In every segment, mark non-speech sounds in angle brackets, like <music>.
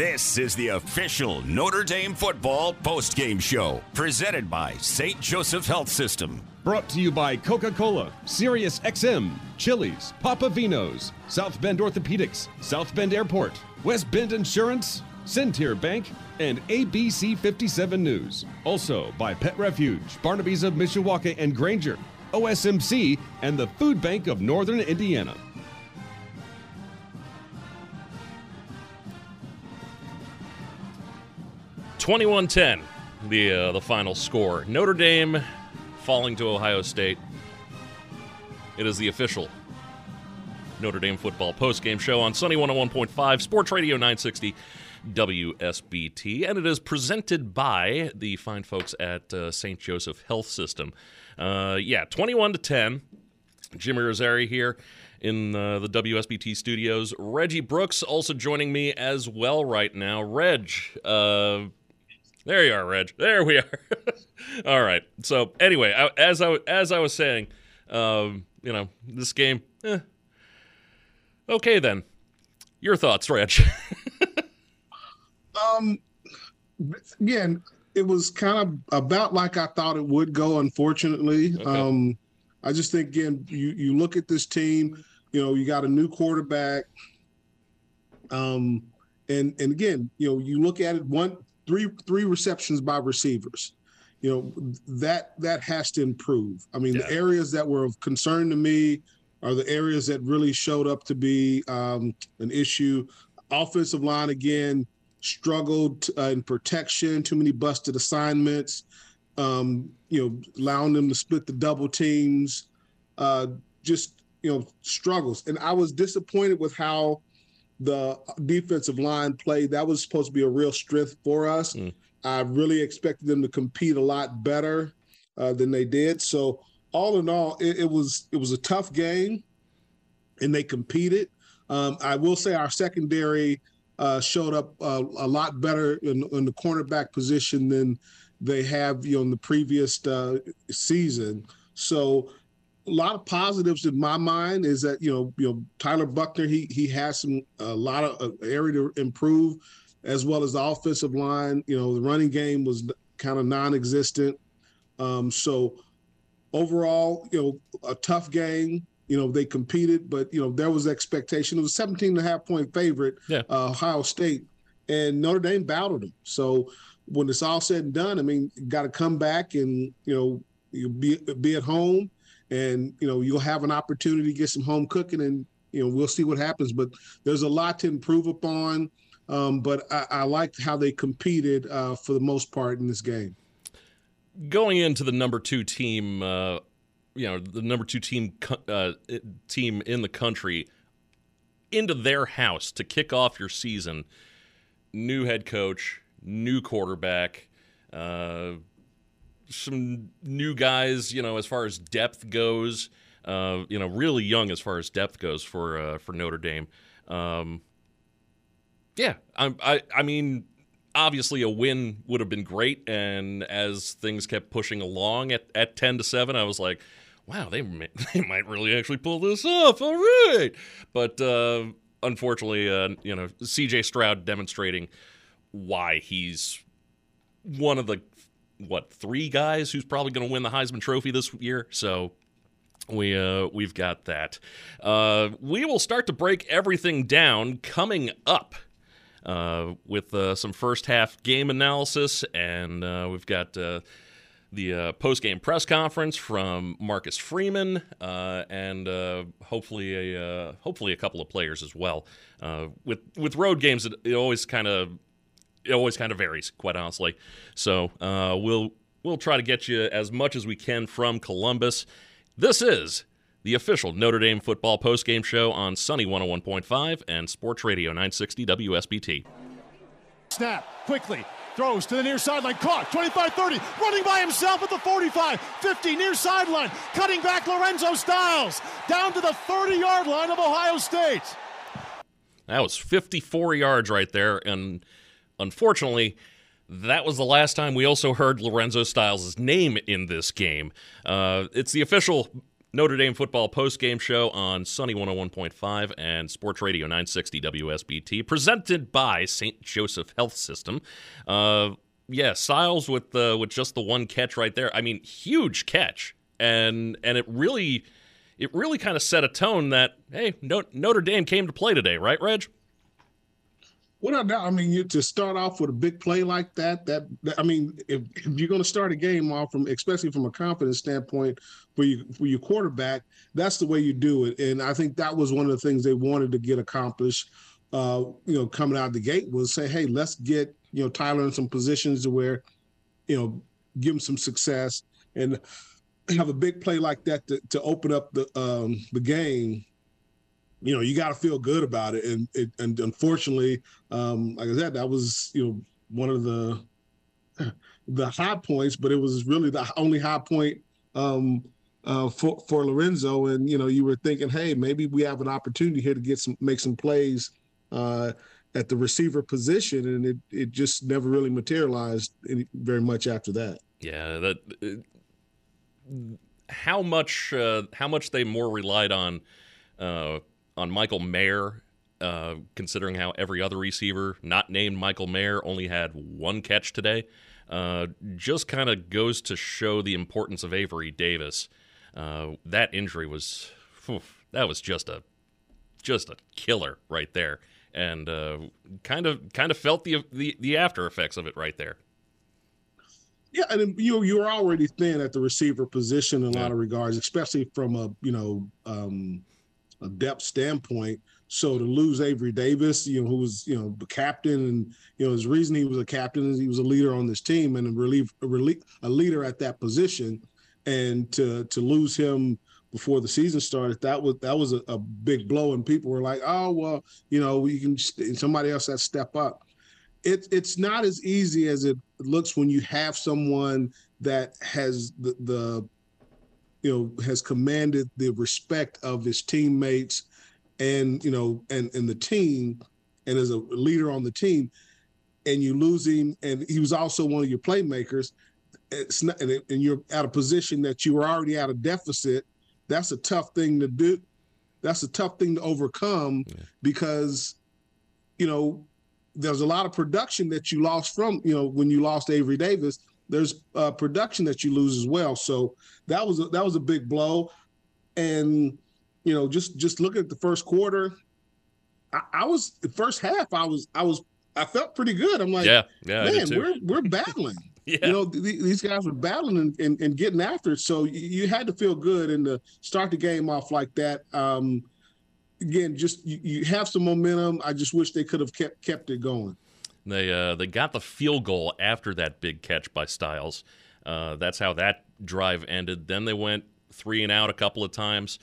This is the official Notre Dame football postgame show, presented by St. Joseph Health System. Brought to you by Coca Cola, Sirius XM, Chili's, Papa Vino's, South Bend Orthopedics, South Bend Airport, West Bend Insurance, Centier Bank, and ABC 57 News. Also by Pet Refuge, Barnaby's of Mishawaka and Granger, OSMC, and the Food Bank of Northern Indiana. Twenty-one ten, the uh, the final score. Notre Dame falling to Ohio State. It is the official Notre Dame football postgame show on Sunny 101.5 Sports Radio 960 WSBT, and it is presented by the fine folks at uh, St. Joseph Health System. Uh, yeah, 21 to 10. Jim Irizarry here in uh, the WSBT studios. Reggie Brooks also joining me as well right now. Reg, uh, there you are, Reg. There we are. <laughs> All right. So anyway, I, as I as I was saying, um, you know, this game. Eh. Okay, then. Your thoughts, Reg? <laughs> um, again, it was kind of about like I thought it would go. Unfortunately, Okay. um, I just think again, you you look at this team. You know, you got a new quarterback. Um, and and again, you know, you look at it one three three receptions by receivers. You know that that has to improve. I mean, the areas that were of concern to me are the areas that really showed up to be um, an issue. Offensive line again struggled uh, in protection, too many busted assignments. Um, you know, allowing them to split the double teams. Uh, just you know struggles, and I was disappointed with how the defensive line play. That was supposed to be a real strength for us. Mm. I really expected them to compete a lot better uh, than they did. So all in all, it, it was it was a tough game, and they competed. Um, I will say our secondary uh, showed up uh, a lot better in, in the cornerback position than they have you know in the previous uh, season. So a lot of positives in my mind is that you know you know Tyler Buchner he he has some a lot of uh, area to improve as well as the offensive line. You know the running game was kind of non-existent. Um so overall you know a tough game. You know they competed but you know there was expectation. It was 17 and a half point favorite Yeah. uh, Ohio State and Notre Dame battled them. So when it's all said and done I mean got to come back and you know you be be at home and you know you'll have an opportunity to get some home cooking and you know we'll see what happens but there's a lot to improve upon um, but I, I liked how they competed uh, for the most part in this game Going into the number two team, uh, you know, the number two team uh, team in the country, into their house to kick off your season. New head coach, new quarterback, uh, some new guys. You know, as far as depth goes, uh, you know, really young as far as depth goes for uh, for Notre Dame. Um, yeah, I, I, I mean, obviously a win would have been great. And as things kept pushing along at, at ten to seven, I was like, wow, they may, <laughs> they might really actually pull this off. All right, but uh, unfortunately, uh, you know, C.J. Stroud demonstrating why he's one of the what three guys who's probably going to win the Heisman Trophy this year. So we uh, we've got that. Uh, we will start to break everything down coming up uh, with uh, some first half game analysis, and uh, we've got. Uh, the uh, post game press conference from Marcus Freeman, uh, and uh, hopefully a hopefully a couple of players as well. With with road games, it, it always kind of it always kind of varies, quite honestly. So uh, we'll we'll try to get you as much as we can from Columbus. This is the official Notre Dame football postgame show on Sunny 101.5 and Sports Radio 960 WSBT. snap. Quickly throws to the near sideline. Caught 25 30. Running by himself at the 45 50 near sideline. Cutting back Lorenzo Styles down to the 30 yard line of Ohio State. That was 54 yards right there. And unfortunately, that was the last time we also heard Lorenzo Styles' name in this game. Uh, it's the official Notre Dame football post-game show on Sunny 101.5 and Sports Radio 960 WSBT, presented by St. Joseph Health System. Uh, yeah, Styles with the with just the one catch right there. I mean, huge catch, and and it really it really kind of set a tone that hey, Notre Dame came to play today, right, Reg? What I, I mean, you to start off with a big play like that, that, that I mean, if, if you're going to start a game off from, especially from a confidence standpoint, for you for your quarterback, that's the way you do it. And I think that was one of the things they wanted to get accomplished. Uh, you know, coming out of the gate was say, hey, let's get you know Tyler in some positions to where, you know, give him some success and have a big play like that to, to open up the um, the game you know, you got to feel good about it. And it, and unfortunately, um, like I said, that was you know one of the <laughs> the high points, but it was really the only high point um, uh, for for Lorenzo. And you know, you were thinking, hey, maybe we have an opportunity here to get some make some plays uh, at the receiver position, and it it just never really materialized any, very much after that. Yeah, that. Uh, how much uh, how much they more relied on uh, on Michael Mayer, uh, considering how every other receiver not named Michael Mayer only had one catch today. Uh, just kind of goes to show the importance of Avery Davis. Uh, that injury was whew, that was just a just a killer right there, and kind of kind of felt the, the the after effects of it right there. Yeah, and you you were already thin at the receiver position in a yeah. lot of regards, especially from a you know um, a depth standpoint. So to lose Avery Davis, you know, who was you know the captain, and you know his reason he was a captain is he was a leader on this team and a relief a, relief, a leader at that position, and to to lose him before the season started, that was that was a, a big blow, and people were like, oh well, you know, you can somebody else that step up. It's it's not as easy as it looks when you have someone that has the, the you know, has commanded the respect of his teammates and, you know, and, and the team and as a leader on the team, and you lose him, and he was also one of your playmakers, it's not, and, and you're at a position that you were already at a deficit, that's a tough thing to do. That's a tough thing to overcome yeah. because, you know, there's a lot of production that you lost from, you know, when you lost Avery Davis there's uh, production that you lose as well. So that was a, that was a big blow, and you know just just look at the first quarter. I, I, was the first half. I was I was I felt pretty good. I'm like, yeah, yeah, man, we're we're <laughs> battling. yeah. You know, th- these guys were battling and, and, and, getting after it. So you, you, had to feel good and to start the game off like that. Um, again, just you, you have some momentum. I just wish they could have kept kept it going. They uh, they got the field goal after that big catch by Styles. Uh, that's how that drive ended. Then they went three and out a couple of times.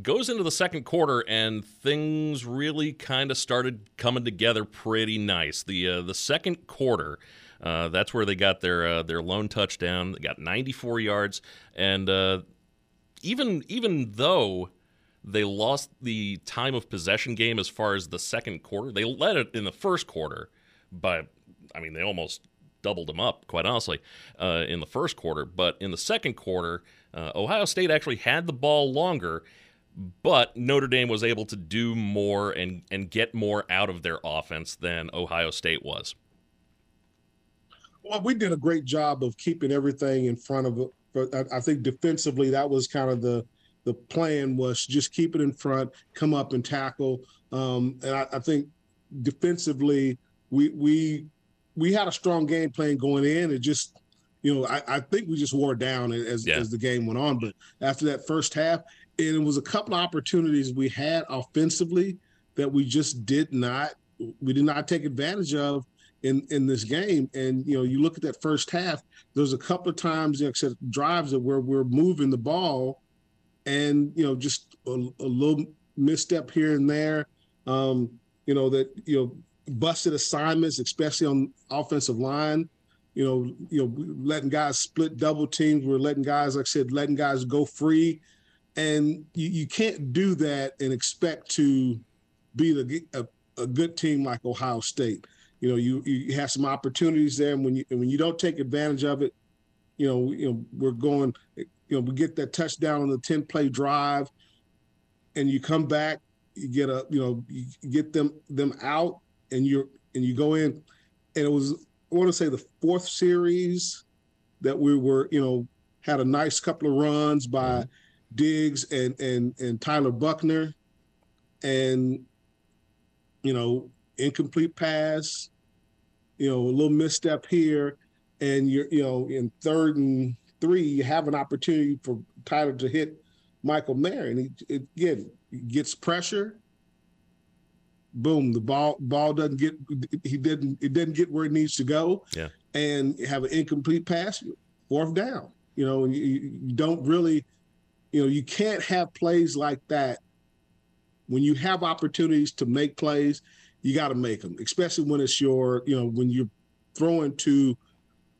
Goes into the second quarter and things really kind of started coming together pretty nice. The uh, the second quarter, uh, that's where they got their uh, their lone touchdown. They got 94 yards, and uh, even even though they lost the time of possession game as far as the second quarter, they led it in the first quarter but I mean, they almost doubled them up, quite honestly, uh, in the first quarter. But in the second quarter, uh, Ohio State actually had the ball longer, but Notre Dame was able to do more and, and get more out of their offense than Ohio State was. Well, we did a great job of keeping everything in front of I think defensively, that was kind of the the plan was just keep it in front, come up and tackle. Um, and I, I think defensively, we we we had a strong game plan going in. It just, you know, I, I think we just wore down as yeah. as the game went on. But after that first half, and it was a couple of opportunities we had offensively that we just did not we did not take advantage of in in this game. And you know, you look at that first half. There's a couple of times, you know, except drives that where we're moving the ball, and you know, just a, a little misstep here and there. Um, you know that you know busted assignments, especially on offensive line. You know, you know, letting guys split double teams. We're letting guys, like I said, letting guys go free, and you, you can't do that and expect to be the a, a good team like Ohio State. You know, you you have some opportunities there, and when you and when you don't take advantage of it, you know, you know, we're going. You know, we get that touchdown on the ten play drive, and you come back, you get a, you know, you get them them out, and you're and you go in, and it was I want to say the fourth series that we were, you know, had a nice couple of runs by mm-hmm. Diggs and and and Tyler Buchner, and you know, incomplete pass, you know, a little misstep here, and you're, you know, in third and three, you have an opportunity for Tyler to hit Michael Mayer, and he again gets pressure. Boom, the ball ball doesn't get he didn't it didn't get where it needs to go. Yeah. And have an incomplete pass, fourth down. You know, you, you don't really, you know, you can't have plays like that when you have opportunities to make plays, you got to make them, especially when it's your, you know, when you're throwing to,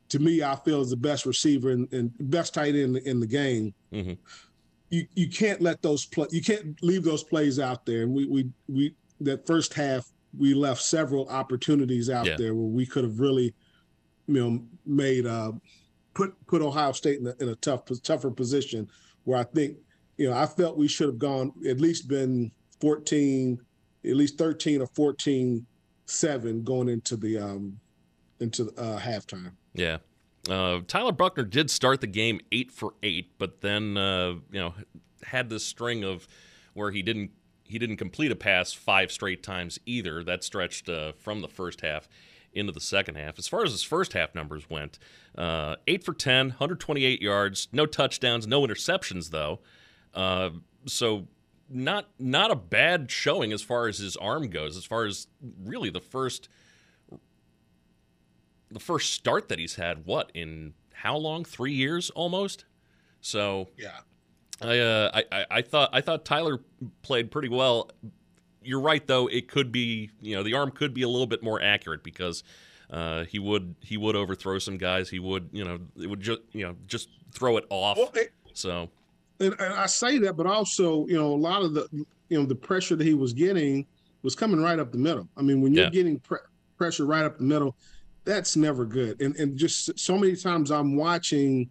to me, I feel is the best receiver and, and best tight end in the, in the game. Mm-hmm. You you can't let those play. You can't leave those plays out there. And we we we that first half we left several opportunities out yeah. there where we could have really, you know, made uh put put Ohio State in a, in a tough tougher position where I think you know I felt we should have gone at least been 14, at least 13 or 14 7 going into the um into the, uh halftime. Yeah. Uh, Tyler Buchner did start the game eight for eight, but then uh, you know had this string of where he didn't he didn't complete a pass five straight times either. That stretched uh, from the first half into the second half. As far as his first half numbers went, uh, eight for 10, 128 yards, no touchdowns, no interceptions though. Uh, so not not a bad showing as far as his arm goes. As far as really the first the first start that he's had. What in how long? Three years almost. So yeah, I, uh, I I thought I thought Tyler played pretty well. You're right though. It could be you know the arm could be a little bit more accurate because. Uh, he would he would overthrow some guys. He would you know it would just you know just throw it off. Well, it, so and, and I say that, but also, you know, a lot of the, you know, the pressure that he was getting was coming right up the middle. I mean, when you're yeah. getting pre- pressure right up the middle, that's never good. And and just so many times I'm watching,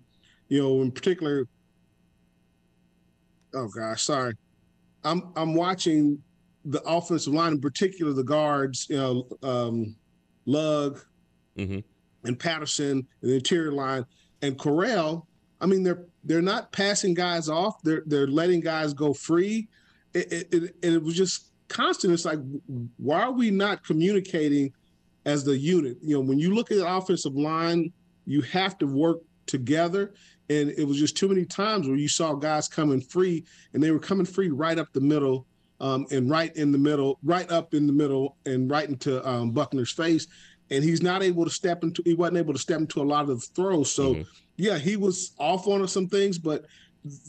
you know, in particular. Oh gosh, sorry. I'm I'm watching the offensive line, in particular the guards, you know, um, Lugg mm-hmm. and Patterson, and the interior line, and Correll. I mean, they're they're not passing guys off. They're they're letting guys go free. It, it, it, it was just constant. It's like, why are we not communicating as the unit? You know, when you look at the offensive line, you have to work together. And it was just too many times where you saw guys coming free, and they were coming free right up the middle, um, and right in the middle, right up in the middle, and right into um, Buchner's face. And he's not able to step into. He wasn't able to step into a lot of the throws. So. Mm-hmm yeah, he was off on some things, but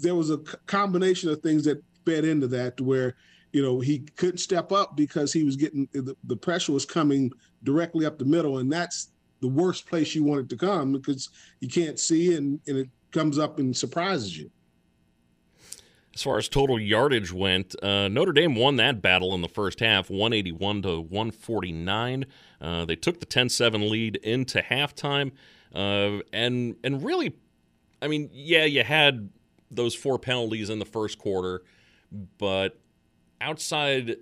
there was a combination of things that fed into that where you know he couldn't step up because he was getting the, the pressure was coming directly up the middle, and that's the worst place you want it to come because you can't see and, and it comes up and surprises you. As far as total yardage went, uh, Notre Dame won that battle in the first half, 181 to 149. Uh, they took the 10 7 lead into halftime. Uh, and and really, I mean, yeah, you had those four penalties in the first quarter, but outside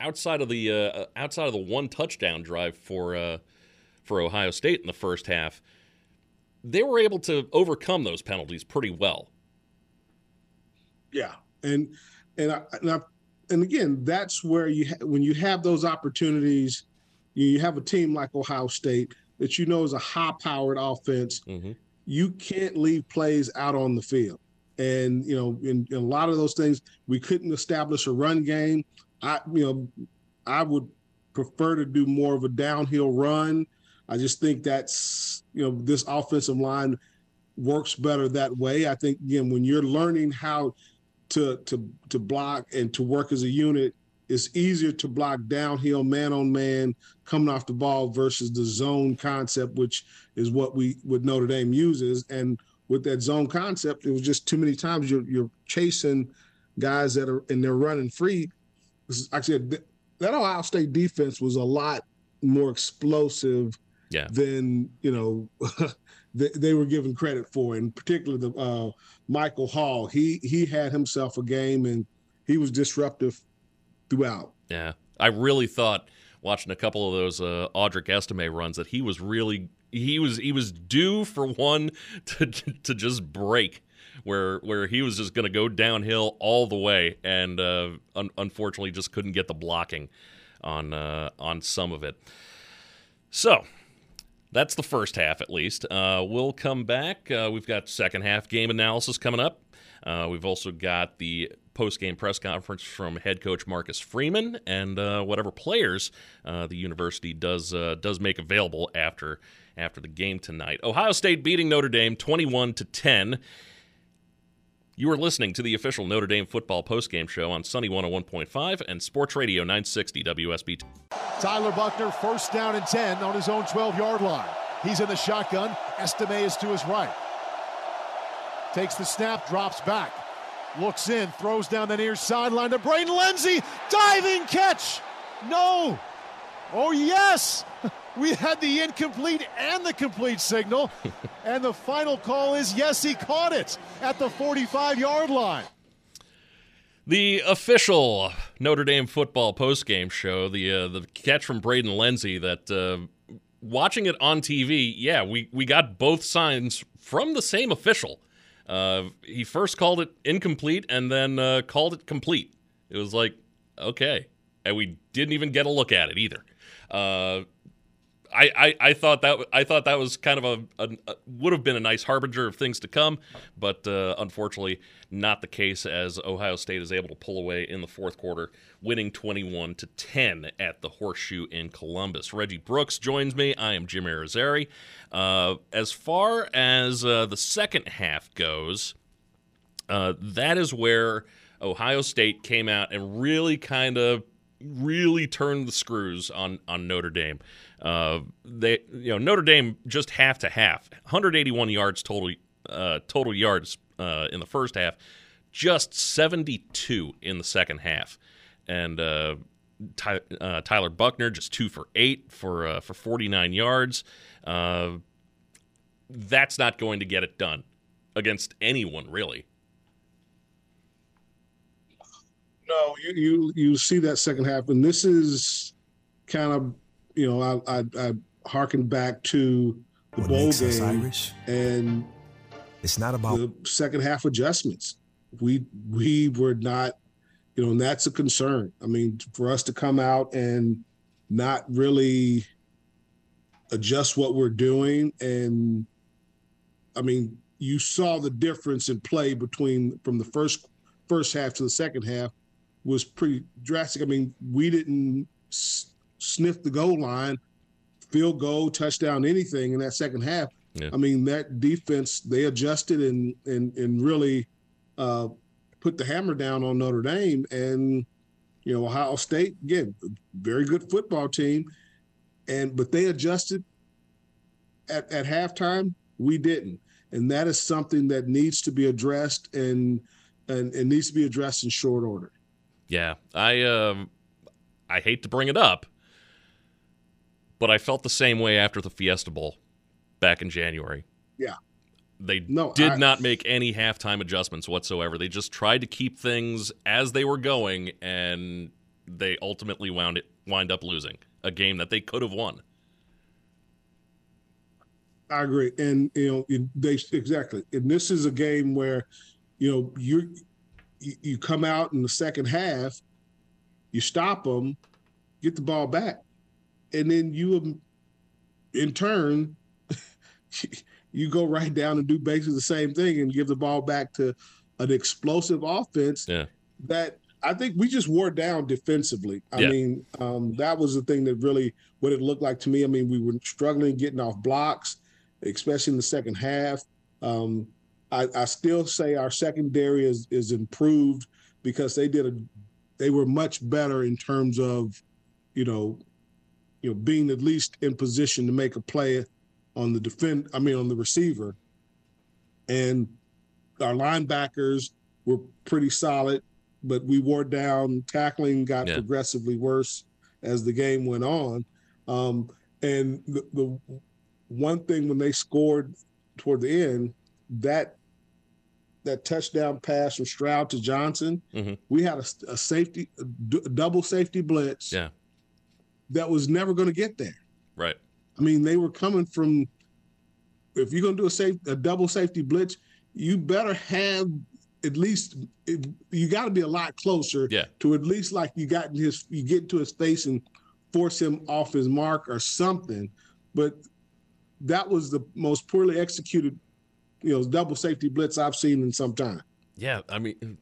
outside of the uh, outside of the one touchdown drive for uh, for Ohio State in the first half, they were able to overcome those penalties pretty well. Yeah, and and I, and, I, and again, that's where you ha- when you have those opportunities, you have a team like Ohio State that you know is a high powered offense, mm-hmm. you can't leave plays out on the field. And, you know, in, in, a lot of those things, we couldn't establish a run game. I, you know, I would prefer to do more of a downhill run. I just think that's, you know, this offensive line works better that way. I think, again, when you're learning how to, to, to block and to work as a unit, it's easier to block downhill, man on man, coming off the ball versus the zone concept, which is what we what Notre Dame uses. And with that zone concept, it was just too many times you're you're chasing guys that are and they're running free. Said, that Ohio State defense was a lot more explosive yeah. than you know <laughs> they, they, were given credit for. In particular, the uh, Michael Hall, he he had himself a game and he was disruptive throughout. Yeah, I really thought watching a couple of those uh, Audric Estime runs that he was really he was he was due for one <laughs> to to just break where where he was just going to go downhill all the way and uh, un- unfortunately just couldn't get the blocking on uh, on some of it. So that's the first half at least. Uh, we'll come back. Uh, we've got second half game analysis coming up. Uh, we've also got the post game press conference from head coach Marcus Freeman and uh, whatever players uh, the university does uh, does make available after after the game tonight. Ohio State beating Notre Dame 21 to 10. You are listening to the official Notre Dame football postgame show on Sunny 101.5 and Sports Radio 960 WSB. Tyler Buchner, first down and 10 on his own 12 yard line. He's in the shotgun. Estime is to his right. Takes the snap, drops back. Looks in, throws down the near sideline to Braden Lenzy. Diving catch. No. Oh, yes. <laughs> We had the incomplete and the complete signal. <laughs> and the final call is yes, he caught it at the 45 yard line. The official Notre Dame football postgame show, the uh, the catch from Braden Lenzy that uh, watching it on TV, yeah, we, we got both signs from the same official. Uh, he first called it incomplete and then uh, called it complete. It was like, okay. And we didn't even get a look at it either. Uh, I, I, I, thought that I thought that was kind of a, a, a, would have been a nice harbinger of things to come, but uh, unfortunately not the case as Ohio State is able to pull away in the fourth quarter, winning 21 to 10 at the Horseshoe in Columbus. Reggie Brooks joins me. I am Jim Irizarry. Uh, as far as uh, the second half goes, uh, that is where Ohio State came out and really kind of really turned the screws on on Notre Dame. Uh, they, you know, Notre Dame just half to half, 181 yards total, uh, total yards uh, in the first half, just 72 in the second half, and uh, Ty, uh, Tyler Buchner just two for eight for uh, for 49 yards. that's not going to get it done against anyone, really. No, you you you see that second half, and this is kind of you know, I I, I harken back to the what bowl game and it's not about the second half adjustments. We we were not, you know, and that's a concern. I mean, for us to come out and not really adjust what we're doing and I mean, you saw the difference in play between from the first first half to the second half was pretty drastic. I mean, we didn't sniff the goal line, field goal, touchdown, anything in that second half. Yeah. I mean, that defense they adjusted and and and really uh, put the hammer down on Notre Dame and you know Ohio State again, very good football team, and but they adjusted at at halftime. We didn't, and that is something that needs to be addressed and and it needs to be addressed in short order. Yeah, I um, I hate to bring it up, but I felt the same way after the Fiesta Bowl back in January. Yeah. They no, did I, not make any halftime adjustments whatsoever. They just tried to keep things as they were going, and they ultimately wound it wind up losing a game that they could have won. I agree, and you know they exactly. And this is a game where, you know, you you come out in the second half, you stop them, get the ball back and then you in turn <laughs> you go right down and do basically the same thing and give the ball back to an explosive offense yeah. that I think we just wore down defensively. I yeah. mean, um, that was the thing that really what it looked like to me. I mean, we were struggling getting off blocks, especially in the second half. Um, I, I, still say our secondary is is improved because they did a they were much better in terms of, you know, you know, being at least in position to make a play on the defend. I mean, on the receiver, and our linebackers were pretty solid, but we wore down. Tackling got Yeah. progressively worse as the game went on. Um, and the, the one thing when they scored toward the end, that that touchdown pass from Stroud to Johnson, Mhm. we had a, a safety, a d- double safety blitz Yeah. that was never going to get there. Right. I mean, they were coming from. If you're going to do a safe, a double safety blitz, you better have at least. It, you got to be a lot closer Yeah. to at least like you got in his. You get into his face and force him off his mark or something. But that was the most poorly executed, you know, double safety blitz I've seen in some time. Yeah, I mean,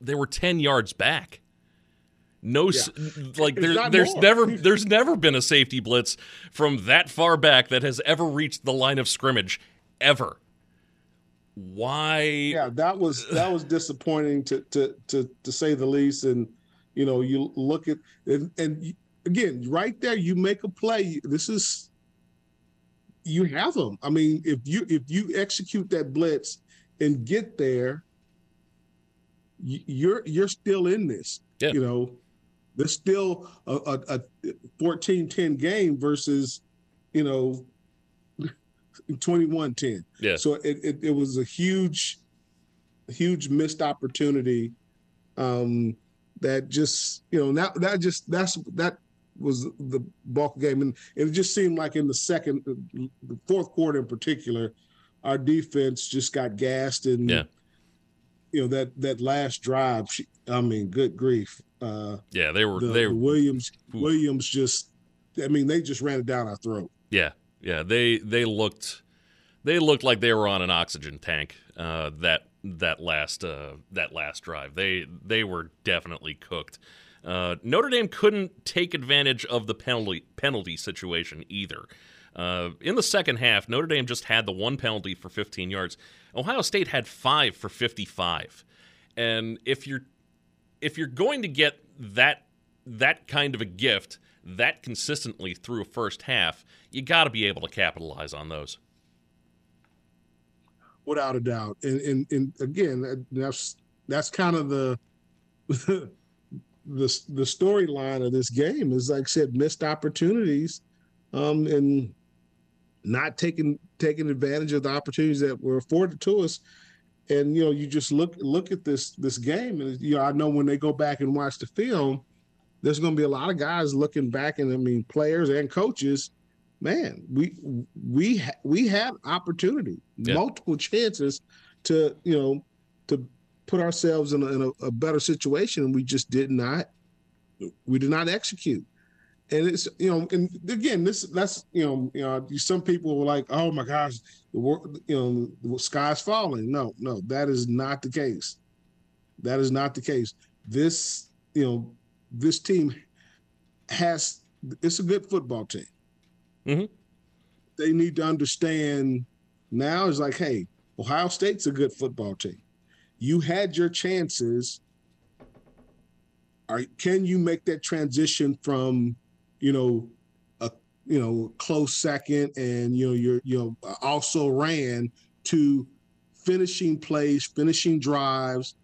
they were ten yards back. No, s like there, there's more. never there's never been a safety blitz from that far back that has ever reached the line of scrimmage, ever. Why? yeah that was that was disappointing to to to to say the least and you know you look at and, and again right there you make a play this is you have them i mean if you if you execute that blitz and get there you- you're you're still in this Yeah. you know there's still a, a, a 14-10 game versus you know <laughs> 21-10 Yeah. so it, it, it was a huge, huge missed opportunity. Um, that just you know that that just that's that was the bulk game, and it just seemed like in the second, the fourth quarter in particular, our defense just got gassed, and Yeah. you know that that last drive. she- I mean, good grief. Uh, Yeah, they were the, they the Williams Ooh. Williams just, I mean, they just ran it down our throat. Yeah, yeah. They they looked they looked like they were on an oxygen tank. Uh, that that last uh, that last drive, they they were definitely cooked. Uh, Notre Dame couldn't take advantage of the penalty penalty situation either. Uh, in the second half, Notre Dame just had the one penalty for 15 yards. Ohio State had five for 55. And if you're if you're going to get that that kind of a gift that consistently through a first half, you got to be able to capitalize on those. without a doubt. And and, and again, that's that's kind of the <laughs> the the storyline of this game is like I said, missed opportunities, um, and not taking taking advantage of the opportunities that were afforded to us. And you know, you just look look at this this game, and you know, I know when they go back and watch the film, there's going to be a lot of guys looking back, and I mean, players and coaches man, we we ha- we had opportunity, Yeah. multiple chances to you know to put ourselves in a, in a, a better situation, and we just did not. We did not execute, and it's you know, and again, this that's you know, you know, some people were like, oh my gosh, the wor- you know, the sky's falling. No, no, that is not the case. That is not the case. This you know, this team has it's a good football team mm-hmm. they need to understand now is like, hey, Ohio State's a good football team. You had your chances. Are can you make that transition from, you know, a you know close second and you know you're you know uh, also ran to finishing plays, finishing drives,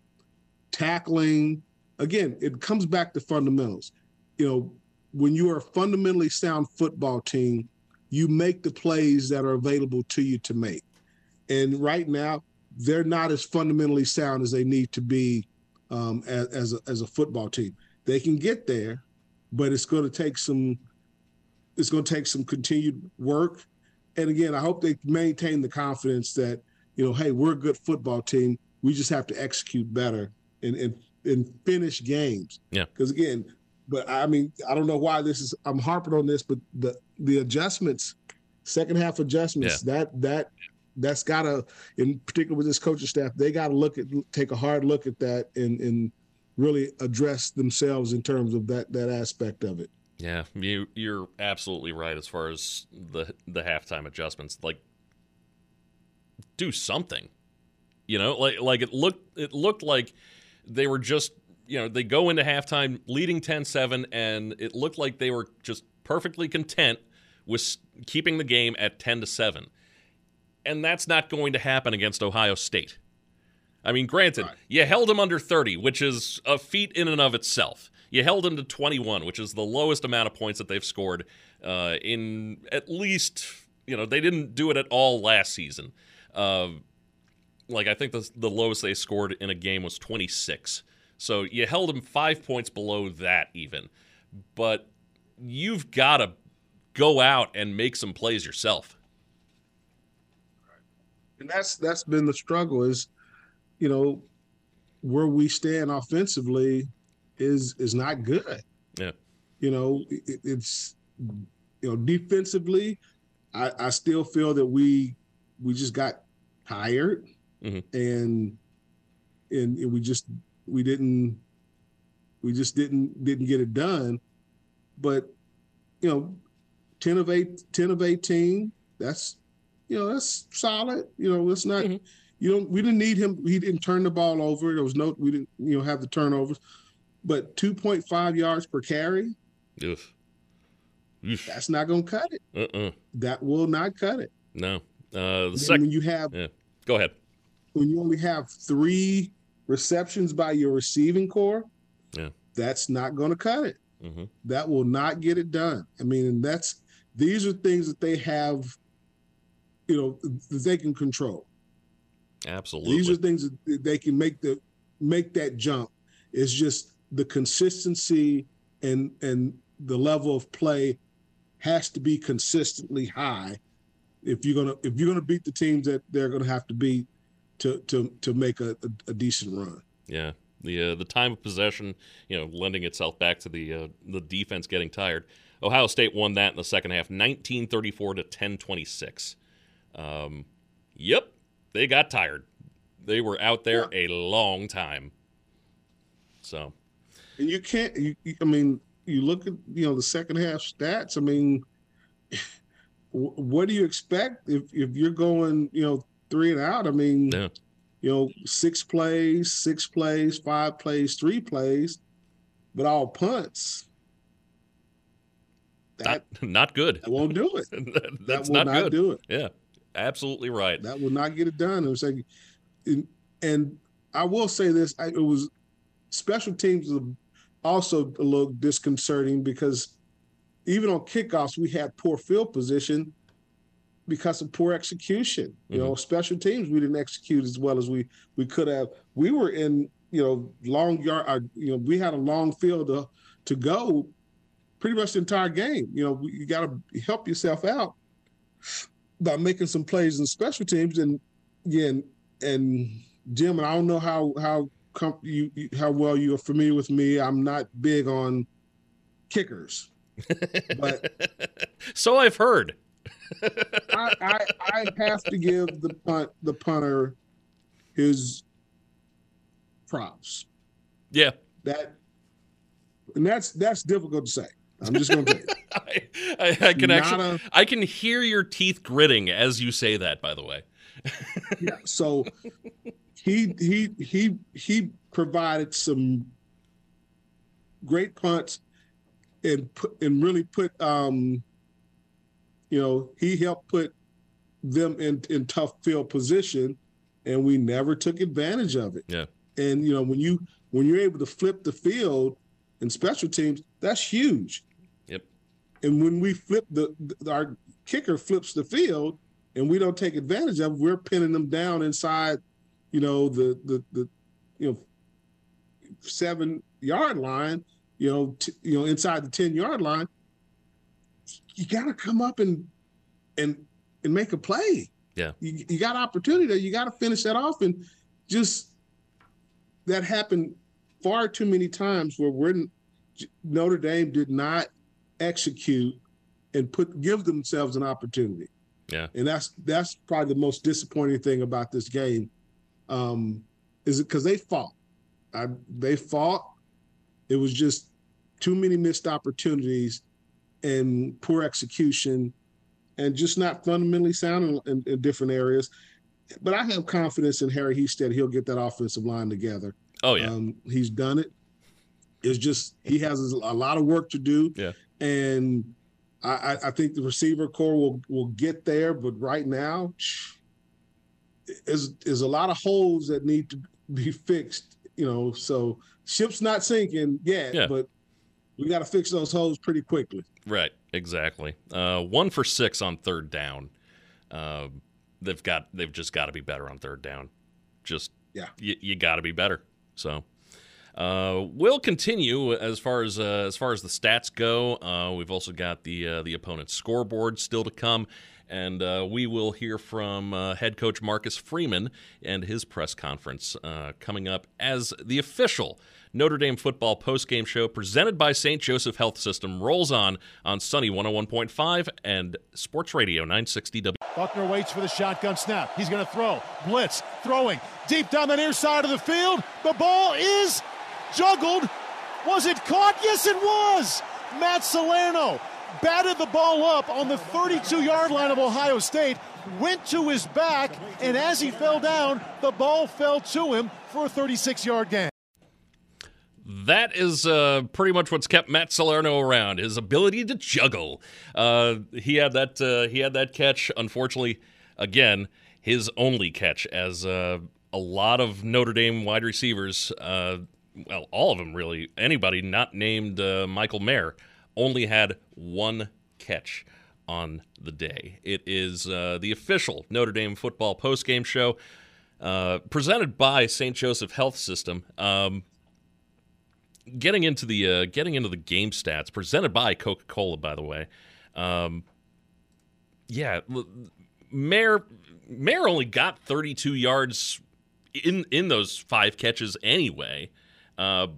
tackling. Again, it comes back to fundamentals. You know, when you are a fundamentally sound football team, you make the plays that are available to you to make. And right now, they're not as fundamentally sound as they need to be um, as, as, a, as a football team. They can get there, but it's going to take some. It's going to take some continued work. And again, I hope they maintain the confidence that you know, hey, we're a good football team. We just have to execute better and and, and finish games. Yeah. Because again, but I mean, I don't know why this is. I'm harping on this, but the the adjustments, second half adjustments, that that that's gotta, in particular with this coaching staff, they gotta look at take a hard look at that and and really address themselves in terms of that that aspect of it. Yeah, you you're absolutely right as far as the the halftime adjustments. Like, do something. You know, like like it looked it looked like they were just you know, they go into halftime leading 10-7 and it looked like they were just perfectly content with keeping the game at 10 to 7. And that's not going to happen against Ohio State. I mean, granted, right. you held them under 30, which is a feat in and of itself. You held them to 21, which is the lowest amount of points that they've scored uh, in at least, you know, they didn't do it at all last season. Uh, like, I think the, the lowest they scored in a game was 26. So you held them five points below that, even. But you've got to go out and make some plays yourself. And that's that's been the struggle is, you know, where we stand offensively is is not good. Yeah. You know, it, it's you know defensively, I, I still feel that we we just got tired mm-hmm. and, and and we just we didn't we just didn't didn't get it done. But you know, 10 of 8 10 of 18, that's you know, that's solid. You know, it's not mm-hmm. you know, we didn't need him. He didn't turn the ball over. There was no we didn't, you know, have the turnovers but 2.5 yards per carry. Oof. Oof. That's not going to cut it. Uh-uh. That will not cut it. No. Uh, the second when you have, yeah. go ahead. When you only have three receptions by your receiving corps, yeah, that's not going to cut it. Mm-hmm. That will not get it done. I mean, that's these are things that they have, you know, that they can control. Absolutely. These are things that they can make the make that jump. It's just the consistency and and the level of play has to be consistently high if you're gonna if you're gonna beat the teams that they're gonna have to beat to to to make a, a, a decent run. Yeah, the uh, the time of possession, you know, lending itself back to the uh, the defense getting tired. Ohio State won that in the second half, 1934 to 1026. Um, yep, they got tired. They were out there yeah. a long time. So and you can't. You, I mean, you look at you know the second half stats. I mean, <laughs> what do you expect if if you're going you know three and out? I mean, yeah. you know six plays, six plays, five plays, three plays, but all punts. That, not, not good. That won't do it. <laughs> that, that's that will not, not do it. Yeah, absolutely right. That will not get it done. I'm saying, and, and I will say this: I, it was special teams also a little disconcerting because even on kickoffs we had poor field position because of poor execution. You mm-hmm. know, special teams we didn't execute as well as we we could have. We were in you know long yard. Uh, you know, we had a long field to to go pretty much the entire game. You know, you got to help yourself out by making some plays in special teams. And again, and Jim, and I don't know how how com- you, you, how well you are familiar with me. I'm not big on kickers, <laughs> but so I've heard. <laughs> I, I, I have to give the punt the punter his props. Yeah, that and that's that's difficult to say. I'm just going <laughs> to. I, I, I, can actually, a, I can hear your teeth gritting as you say that. By the way. <laughs> yeah. So he he he he provided some great punts and put and really put um you know he helped put them in in tough field position and we never took advantage of it yeah and you know when you when you're able to flip the field in special teams that's huge and when we flip the, the our kicker flips the field and we don't take advantage of we're pinning them down inside you know, the the the you know seven yard line, you know, t- you know, inside the ten yard line, you got to come up and and and make a play. Yeah, you, you got opportunity there. You got to finish that off, and just that happened far too many times where we're Notre Dame did not execute and put give themselves an opportunity. Yeah, and that's that's probably the most disappointing thing about this game um, is it because they fought? I, they fought. It was just too many missed opportunities and poor execution, and just not fundamentally sound in, in, different areas. But I have confidence in Harry Hiestand. He'll get that offensive line together. Oh yeah, um, he's done it. It's just he has a lot of work to do. Yeah. And I, I think the receiver corps will will get there, but right now is is a lot of holes that need to be fixed. You know, so ship's not sinking yet, Yeah. but we got to fix those holes pretty quickly. Right, exactly. Uh, one for six on third down. Uh, they've got they've just got to be better on third down. Just Yeah. you, you got to be better. So uh, we'll continue as far as uh, as far as the stats go. Uh, we've also got the uh, the opponent's scoreboard still to come. And uh, we will hear from uh, head coach Marcus Freeman and his press conference coming up as the official Notre Dame football postgame show presented by St. Joseph Health System rolls on on Sunny 101.5 and Sports Radio 960 W. Buchner waits for the shotgun snap. He's going to throw. Blitz. Throwing. Deep down the near side of the field. The ball is juggled. Was it caught? Yes, it was. Matt Salerno batted the ball up on the 32 yard line of Ohio State, went to his back, and as he fell down, the ball fell to him for a 36 yard gain. That is uh, pretty much what's kept Matt Salerno around. His ability to juggle. Uh, he had that. Uh, he had that catch. Unfortunately, again, his only catch, as uh, a lot of Notre Dame wide receivers, uh, well, all of them really, anybody not named uh, Michael Mayer, only had one catch on the day. It is uh, the official Notre Dame football postgame show. Uh, presented by St. Joseph Health System. Um, getting into the uh, getting into the game stats presented by Coca Cola, by the way. Um, yeah, Mayer Mayer only got 32 yards in in those five catches anyway. Uh,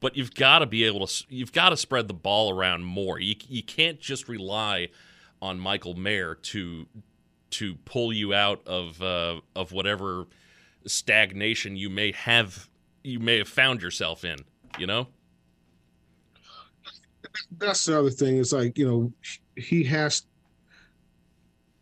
but you've got to be able to you've got to spread the ball around more. You you can't just rely on Michael Mayer to to pull you out of uh, of whatever stagnation you may have you may have found yourself in. You know. That's the other thing. It's like you know he has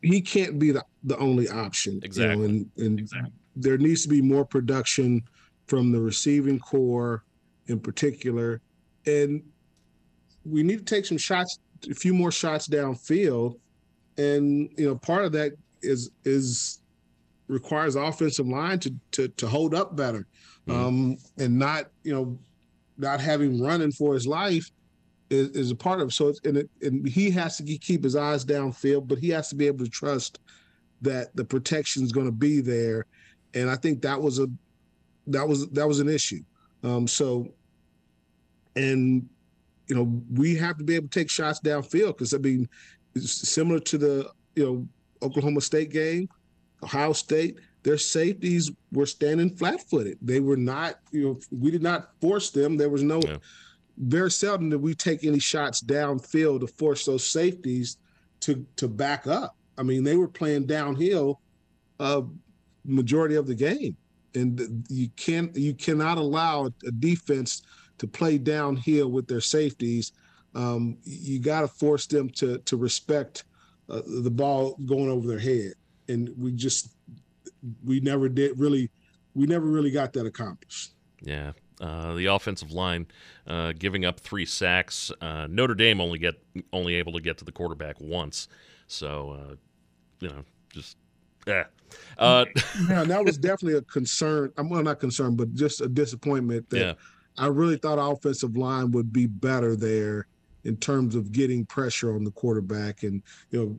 he can't be the, the only option. you know, Exactly. and and there needs to be more production from the receiving corps in particular, and we need to take some shots, a few more shots downfield, and you know part of that is is requires offensive line to to to hold up better, um, and not you know not having running for his life is, is a part of it. So it's, and, it, and he has to keep his eyes downfield, but he has to be able to trust that the protection is going to be there. And I think that was a that was that was an issue. Um, so, and you know we have to be able to take shots downfield because I mean, it's similar to the you know Oklahoma State game, Ohio State. Their safeties were standing flat-footed. They were not, you know, we did not force them. There was no Yeah. very seldom did we take any shots downfield to force those safeties to to back up. I mean, they were playing downhill uh majority of the game. And you can't you cannot allow a defense to play downhill with their safeties. Um, you got to force them to to respect uh, the ball going over their head, and we just we never did really we never really got that accomplished. Yeah. Uh, the offensive line uh, giving up three sacks. Uh, Notre Dame only get only able to get to the quarterback once. So, uh, you know, just eh. Uh, Yeah, <laughs> that was definitely a concern. I'm well, not concerned, but just a disappointment that yeah. I really thought our offensive line would be better there in terms of getting pressure on the quarterback. And you know,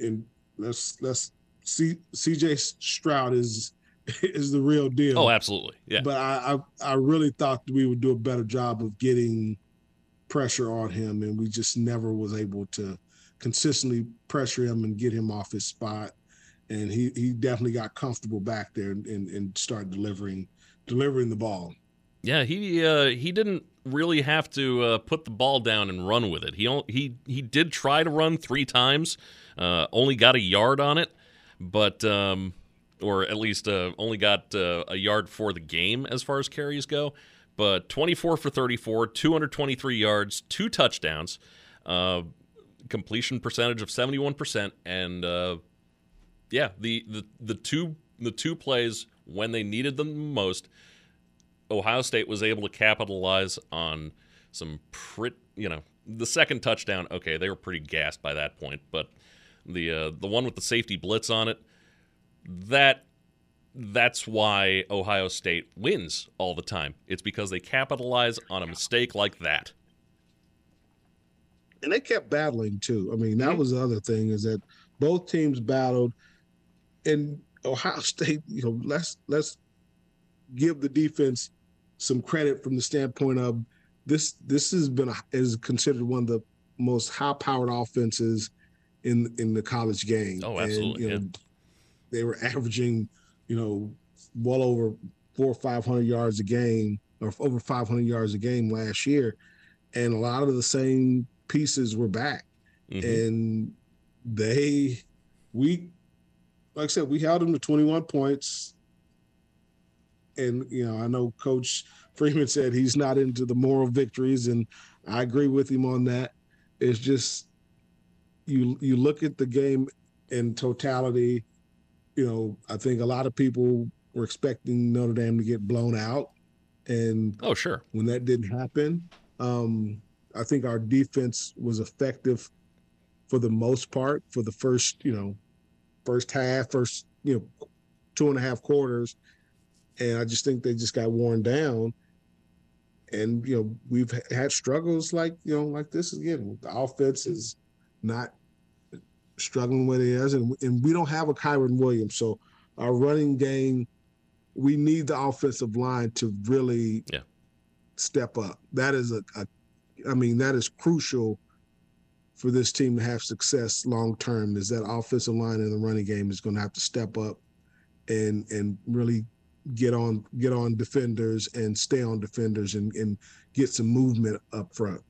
and let's let's see CJ Stroud is <laughs> is the real deal. Oh, absolutely. Yeah. But I, I I really thought we would do a better job of getting pressure on him, and we just never was able to consistently pressure him and get him off his spot. And he he definitely got comfortable back there and, and, and started delivering delivering the ball. Yeah, he uh, he didn't really have to uh, put the ball down and run with it. He he he did try to run three times, uh, only got a yard on it, but um, or at least uh, only got uh, a yard for the game as far as carries go. But 24 for 34, 223 yards, two touchdowns, uh, completion percentage of 71 percent, and yeah, the, the the two the two plays when they needed them most. Ohio State was able to capitalize on some pretty, you know, the second touchdown. Okay, they were pretty gassed by that point, but the uh, the one with the safety blitz on it, that that's why Ohio State wins all the time. It's because they capitalize on a mistake like that. And they kept battling too. I mean, that was the other thing is that both teams battled, and Ohio State. You know, let's let's give the defense some credit from the standpoint of this. This has been a, is considered one of the most high-powered offenses in in the college game. Oh, absolutely. And, you know, yeah. They were averaging, you know, well over four or five hundred yards a game, or over five hundred yards a game last year, and a lot of the same pieces were back, mm-hmm. and they, we, like I said, we held them to twenty one points, and you know, I know Coach Freeman said he's not into the moral victories, and I agree with him on that. It's just you you look at the game in totality. You know, I think a lot of people were expecting Notre Dame to get blown out, and oh sure, when that didn't happen, um, I think our defense was effective for the most part for the first you know first half, first you know two and a half quarters, and I just think they just got worn down. And you know we've had struggles like you know like this again. The offense is not struggling with it is, and, and we don't have a Kyren Williams. So our running game, we need the offensive line to really yeah. step up. That is a, a, I mean, that is crucial for this team to have success long term. Is that offensive line in the running game is going to have to step up and and really get on get on defenders and stay on defenders and, and get some movement up front.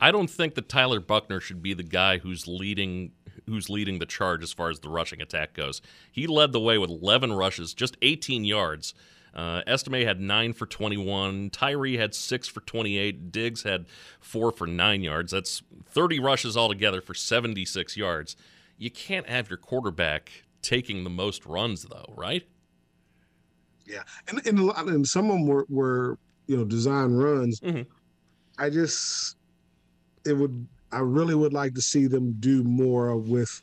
I don't think that Tyler Buchner should be the guy who's leading who's leading the charge as far as the rushing attack goes. He led the way with 11 rushes, just 18 yards. Uh, Estime had 9 for 21. Tyree had 6 for 28. Diggs had 4 for 9 yards. That's 30 rushes altogether for 76 yards. You can't have your quarterback taking the most runs, though, right? Yeah. And, and, and some of them were, were you know, design runs. Mm-hmm. I just, it would I really would like to see them do more with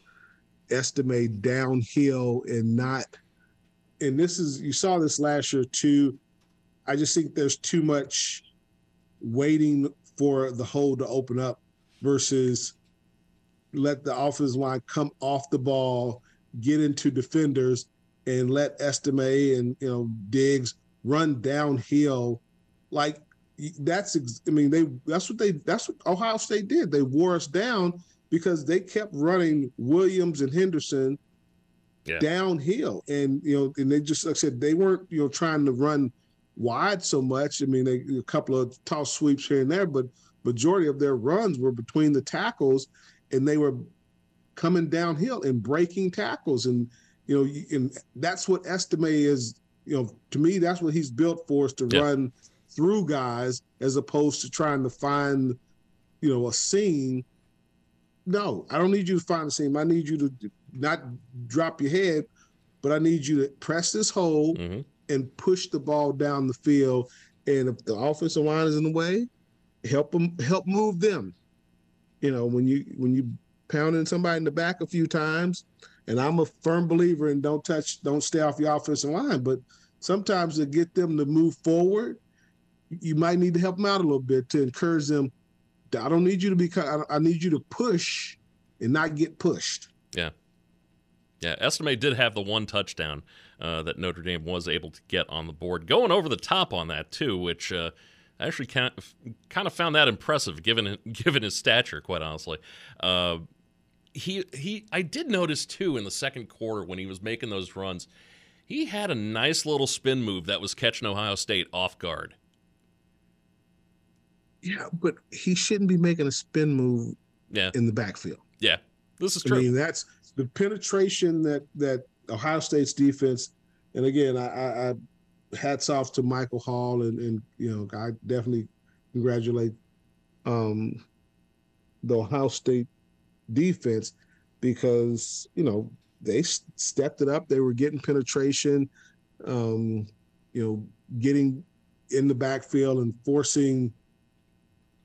Estime downhill and not. And this is you saw this last year too. I just think there's too much waiting for the hole to open up versus let the offensive line come off the ball, get into defenders, and let Estime and you know Diggs run downhill. Like that's I mean they that's what they that's what Ohio State did. They wore us down because they kept running Williams and Henderson yeah. downhill, and you know, and they just like I said they weren't you know trying to run wide so much. I mean, they, a couple of toss sweeps here and there, but majority of their runs were between the tackles, and they were coming downhill and breaking tackles, and you know, and that's what Estime is. You know, to me, that's what he's built for is to yeah. run through guys as opposed to trying to find, you know, a seam. No, I don't need you to find a seam. I need you to not drop your head, but I need you to press this hole mm-hmm. and push the ball down the field. And if the offensive line is in the way, help them help move them. You know, when you when you pounding somebody in the back a few times, and I'm a firm believer in don't touch, don't stay off your offensive line, but sometimes to get them to move forward, you might need to help them out a little bit to encourage them. I don't need you to be. I need you to push and not get pushed. Yeah, yeah. Estime did have the one touchdown uh, that Notre Dame was able to get on the board, going over the top on that too, which uh, I actually kind of, kind of found that impressive given <laughs> given his stature. Quite honestly, uh, he he. I did notice too in the second quarter when he was making those runs, he had a nice little spin move that was catching Ohio State off guard. Yeah, but he shouldn't be making a spin move yeah. in the backfield. Yeah. This is true. I mean, that's the penetration that that Ohio State's defense, and again, I, I, hats off to Michael Hall, and and you know, I definitely congratulate um, the Ohio State defense because you know they stepped it up. They were getting penetration, um, you know, getting in the backfield and forcing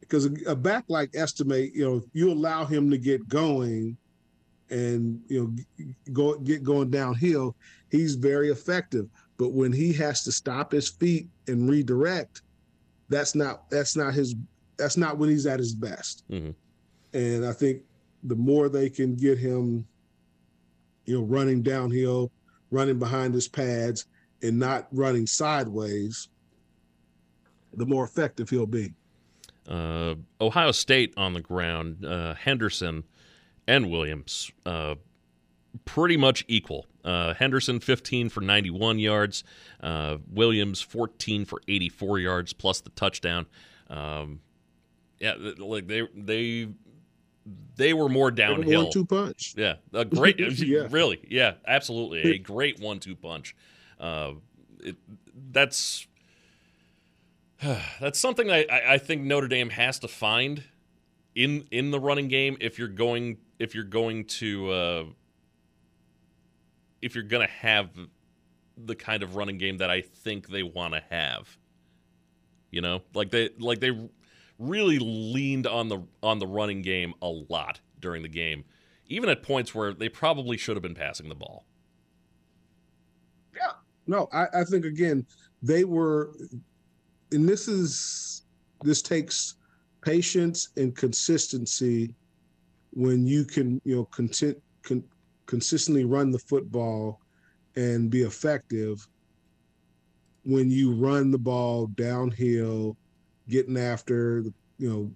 because a, a back like Estime, you know, if you allow him to get going and you know go get going downhill, he's very effective. But when he has to stop his feet and redirect, that's not that's not his that's not when he's at his best. Mhm. And I think the more they can get him, you know, running downhill, running behind his pads, and not running sideways, the more effective he'll be. Uh, Ohio State on the ground, uh, Henderson and Williams, uh, pretty much equal. Uh, Henderson 15 for 91 yards, uh, Williams 14 for 84 yards plus the touchdown. Um, yeah, like they they they were more downhill. One two punch. Yeah, a great, <laughs> <laughs> Yeah. really, yeah, absolutely, a great one-two punch. Uh, it, that's <sighs> that's something I, I I think Notre Dame has to find in in the running game if you're going if you're going to uh, if you're going to have the kind of running game that I think they want to have. You know, like they like they really leaned on the on the running game a lot during the game, even at points where they probably should have been passing the ball. Yeah, no, I, I think again they were, and this is this takes patience and consistency when you can you know content, con, consistently run the football and be effective when you run the ball downhill, getting after the you know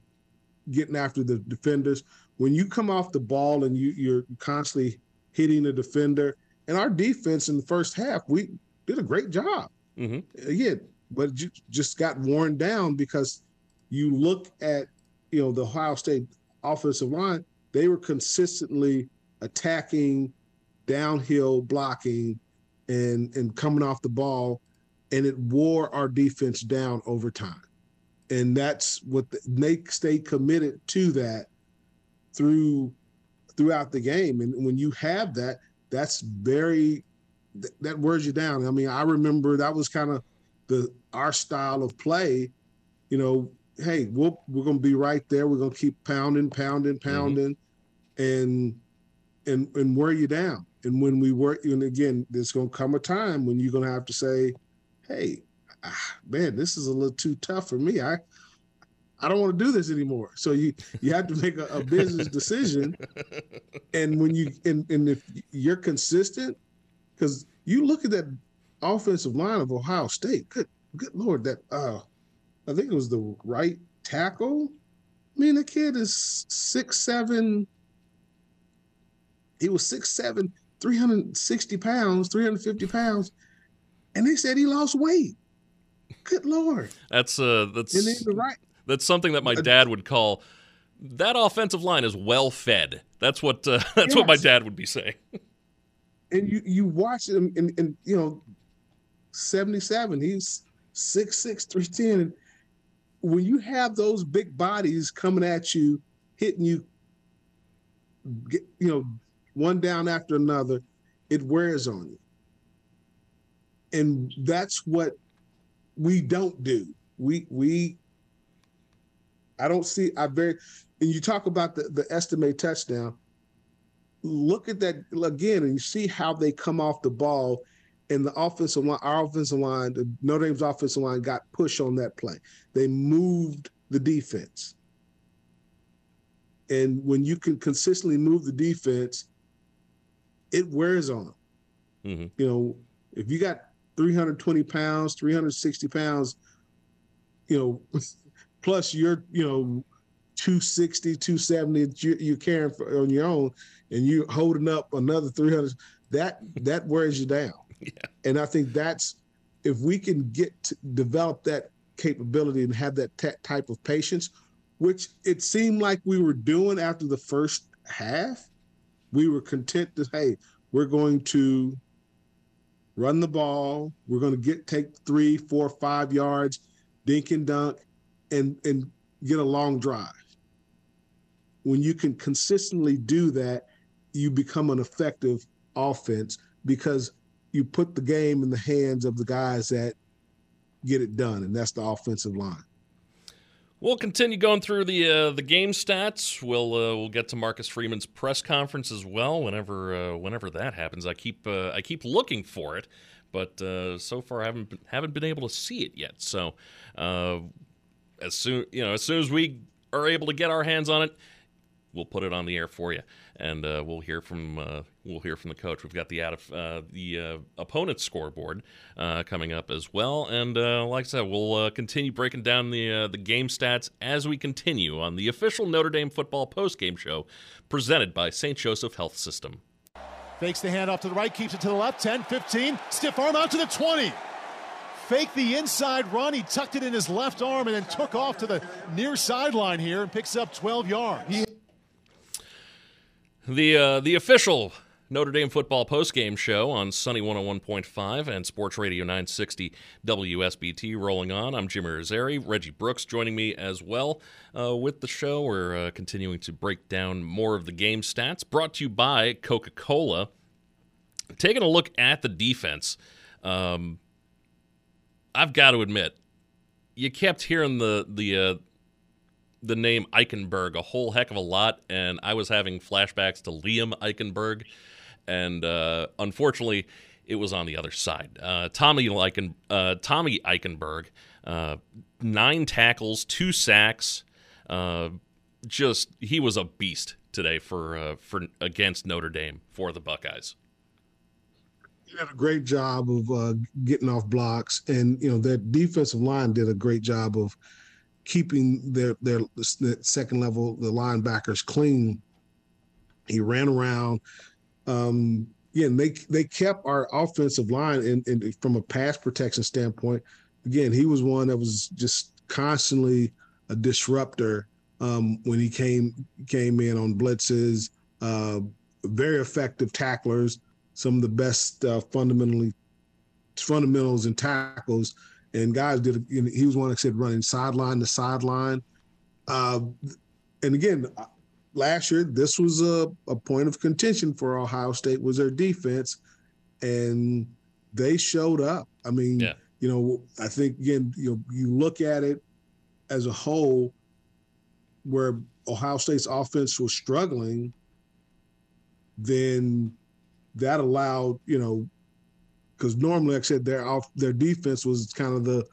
getting after the defenders. When you come off the ball and you you're constantly hitting the defender, and our defense in the first half, we did a great job. Mm-hmm. Again, but ju- just got worn down because you look at you know the Ohio State offensive line; they were consistently attacking, downhill blocking, and and coming off the ball, and it wore our defense down over time. And that's what the, they stayed committed to that through throughout the game. And when you have that, that's very th- that wears you down. I mean, I remember that was kind of the our style of play. You know, hey, we'll, we're going to be right there. We're going to keep pounding, pounding, pounding, and and and wear you down. And when we work, and again, there's going to come a time when you're going to have to say, hey, ah, man, this is a little too tough for me. I I don't want to do this anymore. So you you have to make a, a business decision. <laughs> And when you and, and if you're consistent, because you look at that offensive line of Ohio State, good good lord, that uh I think it was the right tackle. I mean, the kid is six seven. He was six seven, 360 pounds, 350 pounds, and they said he lost weight. Good lord. That's uh that's And then the right that's something that my dad would call that offensive line is well fed. That's what uh, <laughs> that's what my dad would be saying. and you you watch him and, and you know 77 he's six six, three ten, 310 and when you have those big bodies coming at you hitting you you know one down after another it wears on you. And that's what we don't do. We we i don't see i very and you talk about the the Estime touchdown. Look at that again and you see how they come off the ball and the offensive line, our offensive line, the Notre Dame's offensive line got pushed on that play. They moved the defense. And when you can consistently move the defense, it wears on them. Mhm. You know, if you got 320 pounds, 360 pounds, you know, <laughs> plus you're, you know, 260, 270 that you- you're carrying for, on your own, and you're holding up another 300, that that wears you down. <laughs> And I think that's if we can get to develop that capability and have that ta type of patience, which it seemed like we were doing after the first half, we were content to hey, we're going to run the ball, we're going to get take three, four, five yards, dink and dunk, and and get a long drive. When you can consistently do that, you become an effective offense because you put the game in the hands of the guys that get it done, and that's the offensive line. We'll continue going through the uh, the game stats. We'll uh, we'll get to Marcus Freeman's press conference as well. Whenever uh, whenever that happens, I keep uh, I keep looking for it, but uh, so far I haven't been, haven't been able to see it yet. So uh, as soon you know as soon as we are able to get our hands on it, we'll put it on the air for you, and uh, we'll hear from uh, we'll hear from the coach. We've got the out of uh, the uh, opponent scoreboard uh, coming up as well, and uh, like I said, we'll continue breaking down the the game stats as we continue on the official Notre Dame football post game show presented by St. Joseph Health System. Fakes the handoff to the right, keeps it to the left, 10, 15, stiff arm out to the 20 fake the inside run. He tucked it in his left arm and then took off to the near sideline here and picks up 12 yards. The uh, the official Notre Dame football postgame show on Sunny 101.5 and Sports Radio 960 WSBT rolling on. I'm Jimmy Irizarry. Reggie Brooks joining me as well uh, with the show. We're uh, continuing to break down more of the game stats brought to you by Coca Cola. Taking a look at the defense, um, I've got to admit, you kept hearing the the uh, the name Eichenberg a whole heck of a lot, and I was having flashbacks to Liam Eichenberg, and uh, unfortunately, it was on the other side. Uh, Tommy Eichen, uh, Tommy Eichenberg, uh, nine tackles, two sacks. Uh, just he was a beast today for uh, for against Notre Dame for the Buckeyes. He did a great job of getting off blocks, and you know that defensive line did a great job of keeping their their second level the linebackers clean. He ran around. Um, again, they they kept our offensive line and from a pass protection standpoint. Again, he was one that was just constantly a disruptor um, when he came came in on blitzes. Uh, very effective tacklers, some of the best uh, fundamentally fundamentals and tackles and guys did. He was one that said running sideline to sideline. Uh, and again, last year this was a, a point of contention for Ohio State was their defense, and they showed up. I mean, yeah. you know, I think again, you know, you look at it as a whole, where Ohio State's offense was struggling, then that allowed you know because normally, like I said, their off their defense was kind of the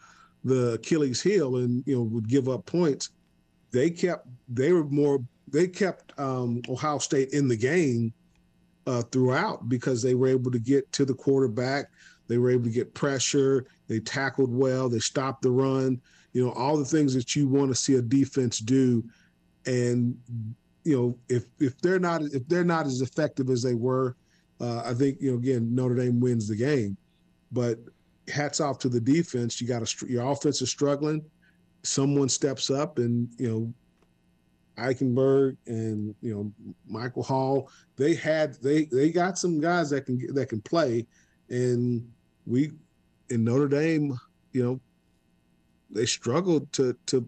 the Achilles heel, and you know would give up points. They kept they were more they kept um, Ohio State in the game uh, throughout because they were able to get to the quarterback. They were able to get pressure. They tackled well. They stopped the run. You know all the things that you want to see a defense do, and you know if if they're not if they're not as effective as they were uh, I think you know again Notre Dame wins the game, but hats off to the defense. You got to your offense is struggling. Someone steps up, and you know Eichenberg and you know Michael Hall. They had they they got some guys that can that can play, and we in Notre Dame, you know, they struggled to to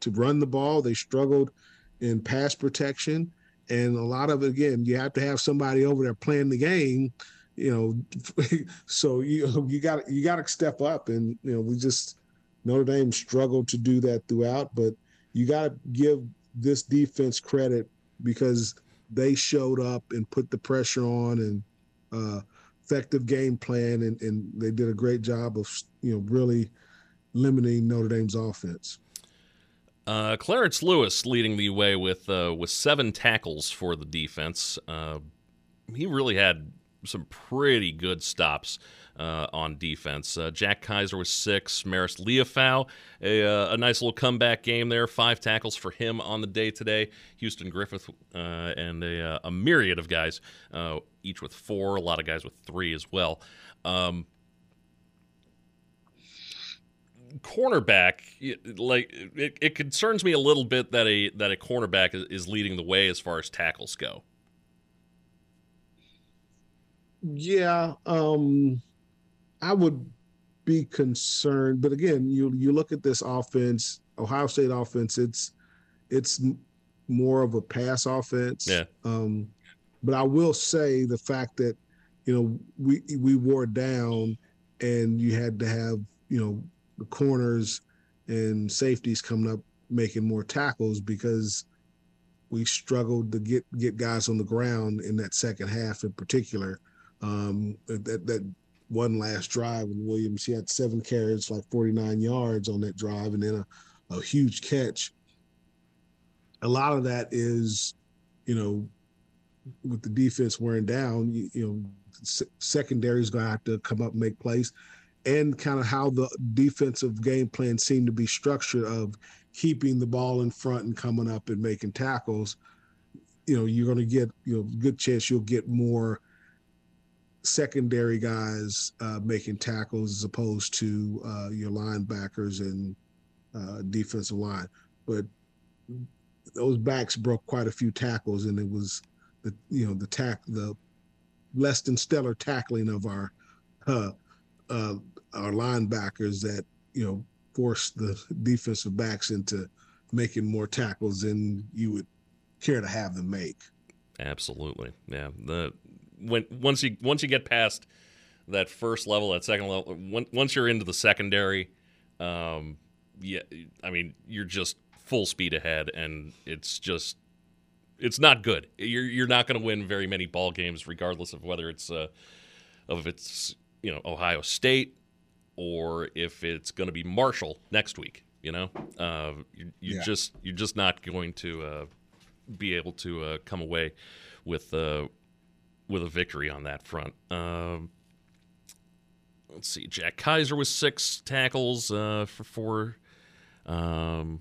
to run the ball. They struggled in pass protection and a lot of again you have to have somebody over there playing the game you know <laughs> so you <laughs> you got you got to step up and you know we just Notre Dame struggled to do that throughout but you got to give this defense credit because they showed up and put the pressure on and uh, effective game plan and, and they did a great job of you know really limiting Notre Dame's offense. Uh, Clarence Lewis leading the way with uh, with seven tackles for the defense. Uh, he really had some pretty good stops uh, on defense. Uh, Jack Kaiser was six. Maris Liufau, a, uh, a, nice little comeback game there. Five tackles for him on the day today. Houston Griffith and a, a, myriad of guys, each with four. A lot of guys with three as well. Um, cornerback, like it, it, concerns me a little bit that a that a cornerback is, is leading the way as far as tackles go. Yeah, um, I would be concerned, but again, you you look at this offense, Ohio State offense. It's it's more of a pass offense. Yeah. Um, but I will say the fact that you know we we wore down, and you had to have you know the corners and safeties coming up making more tackles because we struggled to get get guys on the ground in that second half in particular. Um, that that one last drive with Williams, he had seven carries, like 49 yards on that drive, and then a, a huge catch. A lot of that is, you know, with the defense wearing down, you, you know, secondary is going to have to come up and make plays, and kind of how the defensive game plan seemed to be structured of keeping the ball in front and coming up and making tackles. You know, you're going to get you know good chance you'll get more secondary guys uh, making tackles as opposed to uh, your linebackers and uh, defensive line. But those backs broke quite a few tackles, and it was the you know the tack the less than stellar tackling of our uh, uh, our linebackers that you know forced the defensive backs into making more tackles than you would care to have them make. Absolutely, yeah. The when once you once you get past that first level, that second level, once you're into the secondary, um, yeah, I mean you're just full speed ahead, and it's just it's not good. You're you're not going to win very many ball games, regardless of whether it's uh, of it's you know Ohio State or if it's going to be Marshall next week. You know, uh, you, you yeah. just you're just not going to uh, be able to uh, come away with uh, with a victory on that front. Um, let's see, Jack Kaiser with six tackles uh, for four. Um,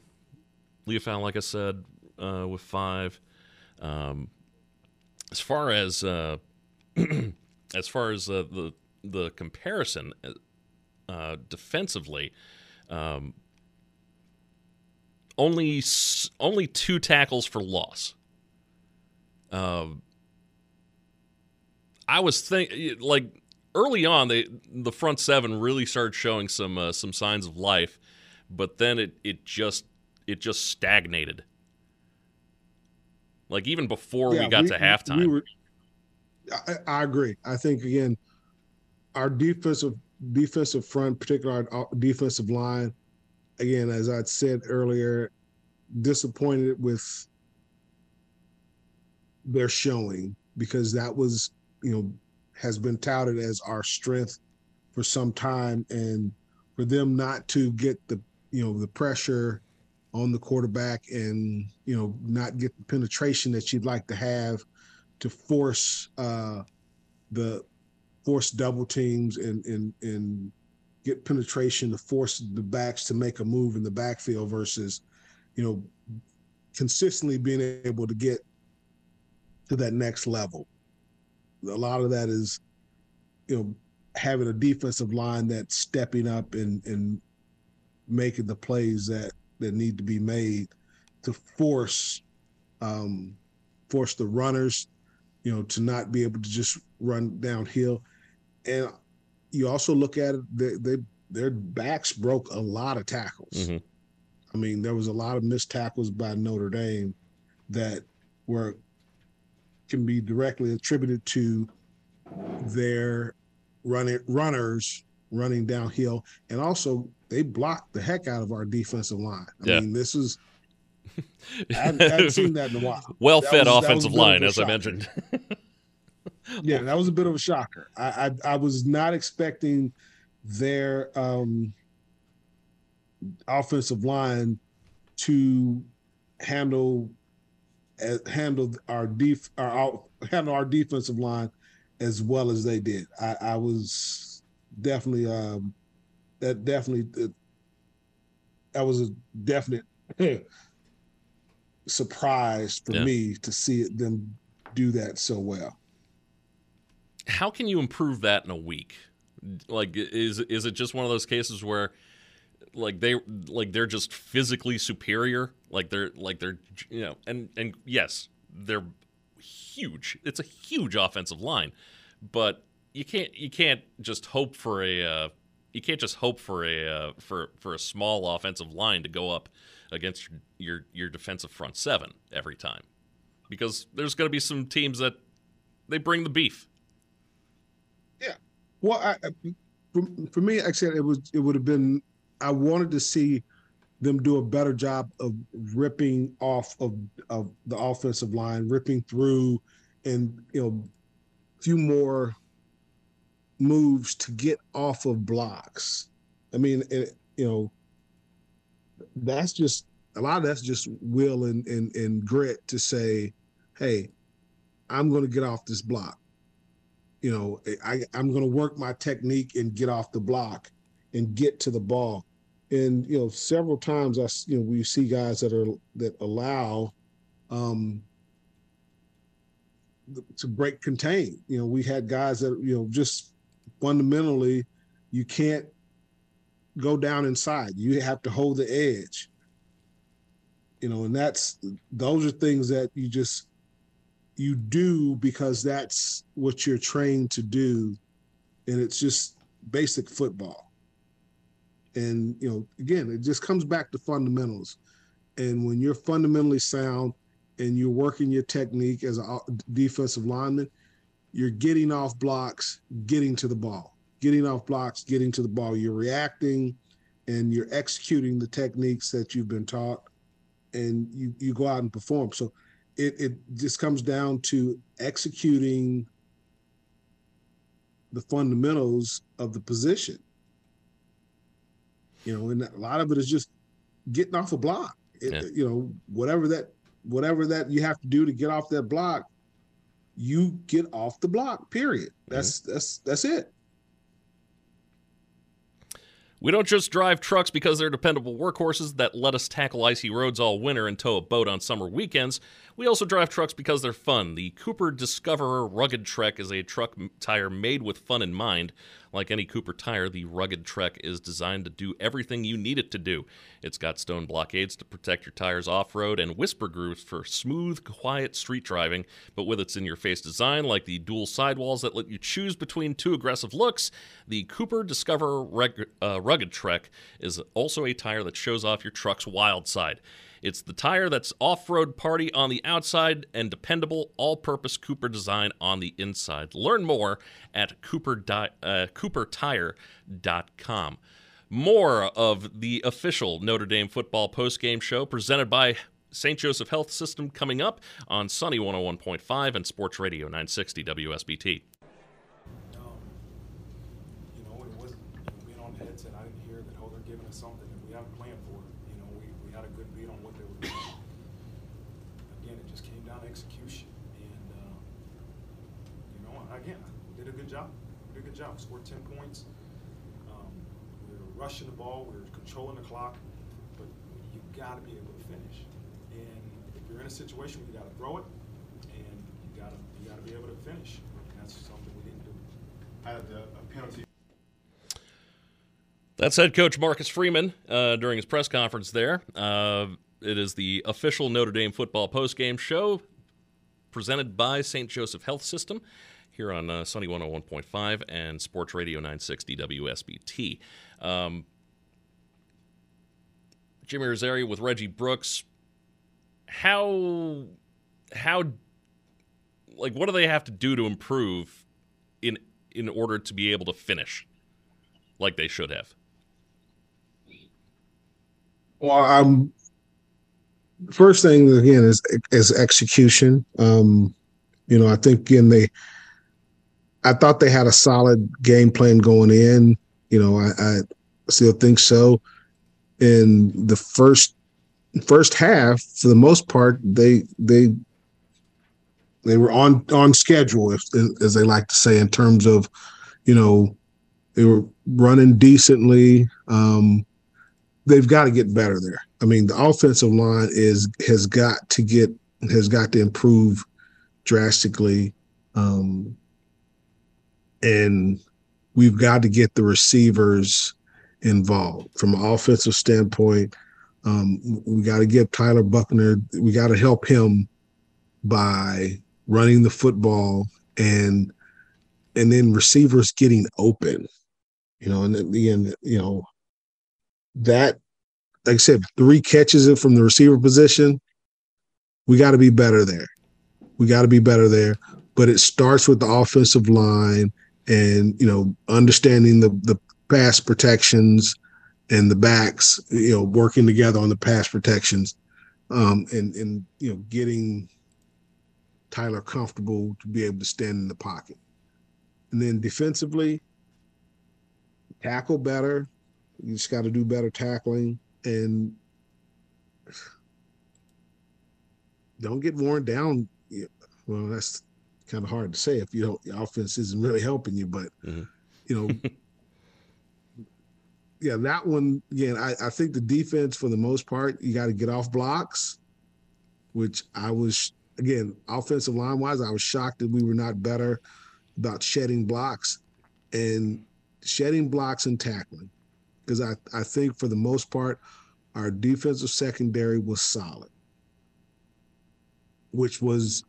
Liufau, like I said, uh, with five. Um, as far as uh, <clears throat> as far as uh, the the comparison uh, defensively, um, only only two tackles for loss. Um, I was think like early on, they the front seven really started showing some uh, some signs of life, but then it it just it just stagnated. Like even before yeah, we got we, to halftime. We were, I, I, agree. I think again, our defensive defensive front, particularly our defensive line, again, as I said earlier, disappointed with their showing because that was you know has been touted as our strength for some time. And for them not to get the you know the pressure on the quarterback and you know not get the penetration that you'd like to have to force uh the force double teams and and and get penetration to force the backs to make a move in the backfield versus you know consistently being able to get to that next level a lot of that is, you know, having a defensive line that's stepping up and and making the plays that that need to be made to force um, force the runners, you know, to not be able to just run downhill. And you also look at it; they, they their backs broke a lot of tackles. Mm-hmm. I mean, there was a lot of missed tackles by Notre Dame that were can be directly attributed to their running runners running downhill, and also they blocked the heck out of our defensive line. I yeah. mean, this is <laughs> I haven't, I haven't, seen that in a while. Well fed offensive line, as I mentioned. <laughs> yeah, that was a bit of a shocker. I, I, I was not expecting their um, offensive line to handle handled our def our handle our defensive line as well as they did. I, I was definitely um, that definitely that was a definite <laughs> surprise for yeah. me to see it, them do that so well. How can you improve that in a week? Like, is is it just one of those cases where? like they like they're just physically superior like they're like they're you know and and yes they're huge it's a huge offensive line but you can't you can't just hope for a uh, you can't just hope for a uh, for for a small offensive line to go up against your your defensive front seven every time because there's going to be some teams that they bring the beef well I, for, for me said it was it would have been I wanted to see them do a better job of ripping off of, of the offensive line, ripping through, and you know, a few more moves to get off of blocks. I mean, it, you know, that's just a lot of that's just will and and, and grit to say, hey, I'm going to get off this block. You know, I, I'm going to work my technique and get off the block and get to the ball. And you know, several times I you know we see guys that are that allow um, to break contain. You know, we had guys that you know just fundamentally you can't go down inside. You have to hold the edge. You know, and that's those are things that you just you do because that's what you're trained to do. And it's just basic football. And you know again it just comes back to fundamentals. And when you're fundamentally sound and you're working your technique as a defensive lineman you're getting off blocks getting to the ball. Getting off blocks getting to the ball. You're reacting and you're executing the techniques that you've been taught. And you you go out and perform. So it, it just comes down to executing the fundamentals of the position. You know, and a lot of it is just getting off a block. It, yeah. You know, whatever that whatever that you have to do to get off that block, you get off the block. Period. That's mm-hmm. that's that's it. We don't just drive trucks because they're dependable workhorses that let us tackle icy roads all winter and tow a boat on summer weekends. We also drive trucks because they're fun. The Cooper Discoverer Rugged Trek is a truck tire made with fun in mind. Like any Cooper tire, the Rugged Trek is designed to do everything you need it to do. It's got stone blockades to protect your tires off road and whisper grooves for smooth, quiet street driving. But with its in your face design, like the dual sidewalls that let you choose between two aggressive looks, the Cooper Discoverer Reg- uh, Rugged Trek is also a tire that shows off your truck's wild side. It's the tire that's off road party on the outside and dependable all purpose Cooper design on the inside. Learn more at Cooper di- uh, CooperTire.com. More of the official Notre Dame football postgame show presented by St. Joseph Health System coming up on Sunny 101.5 and Sports Radio 960 WSBT. Rushing the ball, we were controlling the clock, but you got to be able to finish. And if you're in a situation where you got to throw it, and you got to you got to be able to finish. And that's something we didn't do. I had a, a penalty. That's head coach Marcus Freeman uh, during his press conference there. Uh, it is the official Notre Dame football postgame show presented by St. Joseph Health System here on uh, Sunny 101.5 and Sports Radio 960 WSBT. Um, Jimmy Irizarry with Reggie Brooks. How how like what do they have to do to improve in in order to be able to finish like they should have? Well, um, first thing again is is execution. Um, you know, I think again they, I thought they had a solid game plan going in. You know, I, I still think so. In the first first half, for the most part, they they they were on on schedule, if, as they like to say, in terms of, you know, they were running decently. Um, they've got to get better there. I mean, the offensive line is has got to get has got to improve drastically, um, and we've got to get the receivers involved from an offensive standpoint. Um, we got to get Tyler Buchner. we got to help him by running the football and and then receivers getting open, you know, and then you know that like I said, three catches it from the receiver position. We got to be better there. We got to be better there. But it starts with the offensive line and you know understanding the the pass protections and the backs, you know, working together on the pass protections, um, and and you know, getting Tyler comfortable to be able to stand in the pocket. And then defensively, tackle better. You just got to do better tackling and don't get worn down. Well, that's kind of hard to say if you don't. The offense isn't really helping you, but mm-hmm. you know, <laughs> yeah, that one again. I, I think the defense, for the most part, you got to get off blocks, which I was again offensive line wise. I was shocked that we were not better about shedding blocks and shedding blocks and tackling because I, I think for the most part, our defensive secondary was solid, which was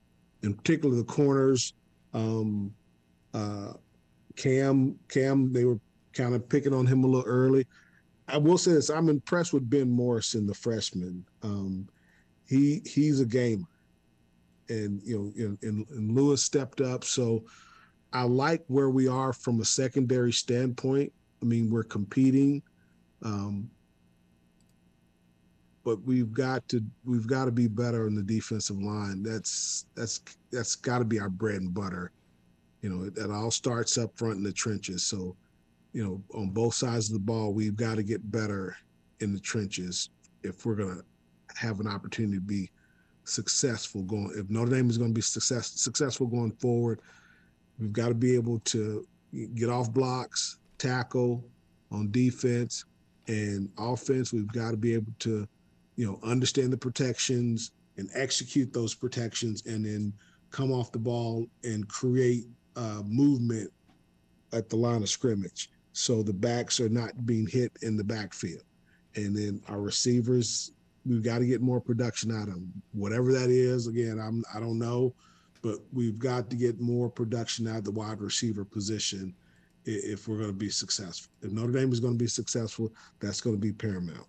in particular the corners. Um, uh, Cam, Cam, they were kind of picking on him a little early. I will say this: I'm impressed with Ben Morrison, the freshman. Um, he he's a gamer, and you know, and, and, Lewis stepped up. So I like where we are from a secondary standpoint. I mean, we're competing, um, but we've got to we've got to be better in the defensive line. That's that's that's got to be our bread and butter. You know, it, it all starts up front in the trenches. So, you know, on both sides of the ball, we've got to get better in the trenches if we're going to have an opportunity to be successful going. If Notre Dame is going to be success, successful going forward, we've got to be able to get off blocks, tackle on defense, and offense. We've got to be able to, you know, understand the protections and execute those protections, and then come off the ball and create uh, movement at the line of scrimmage, so the backs are not being hit in the backfield. And then our receivers, we've got to get more production out of them. Whatever that is, again, I'm I don't know but we've got to get more production out of the wide receiver position if we're going to be successful. If Notre Dame is going to be successful, that's going to be paramount.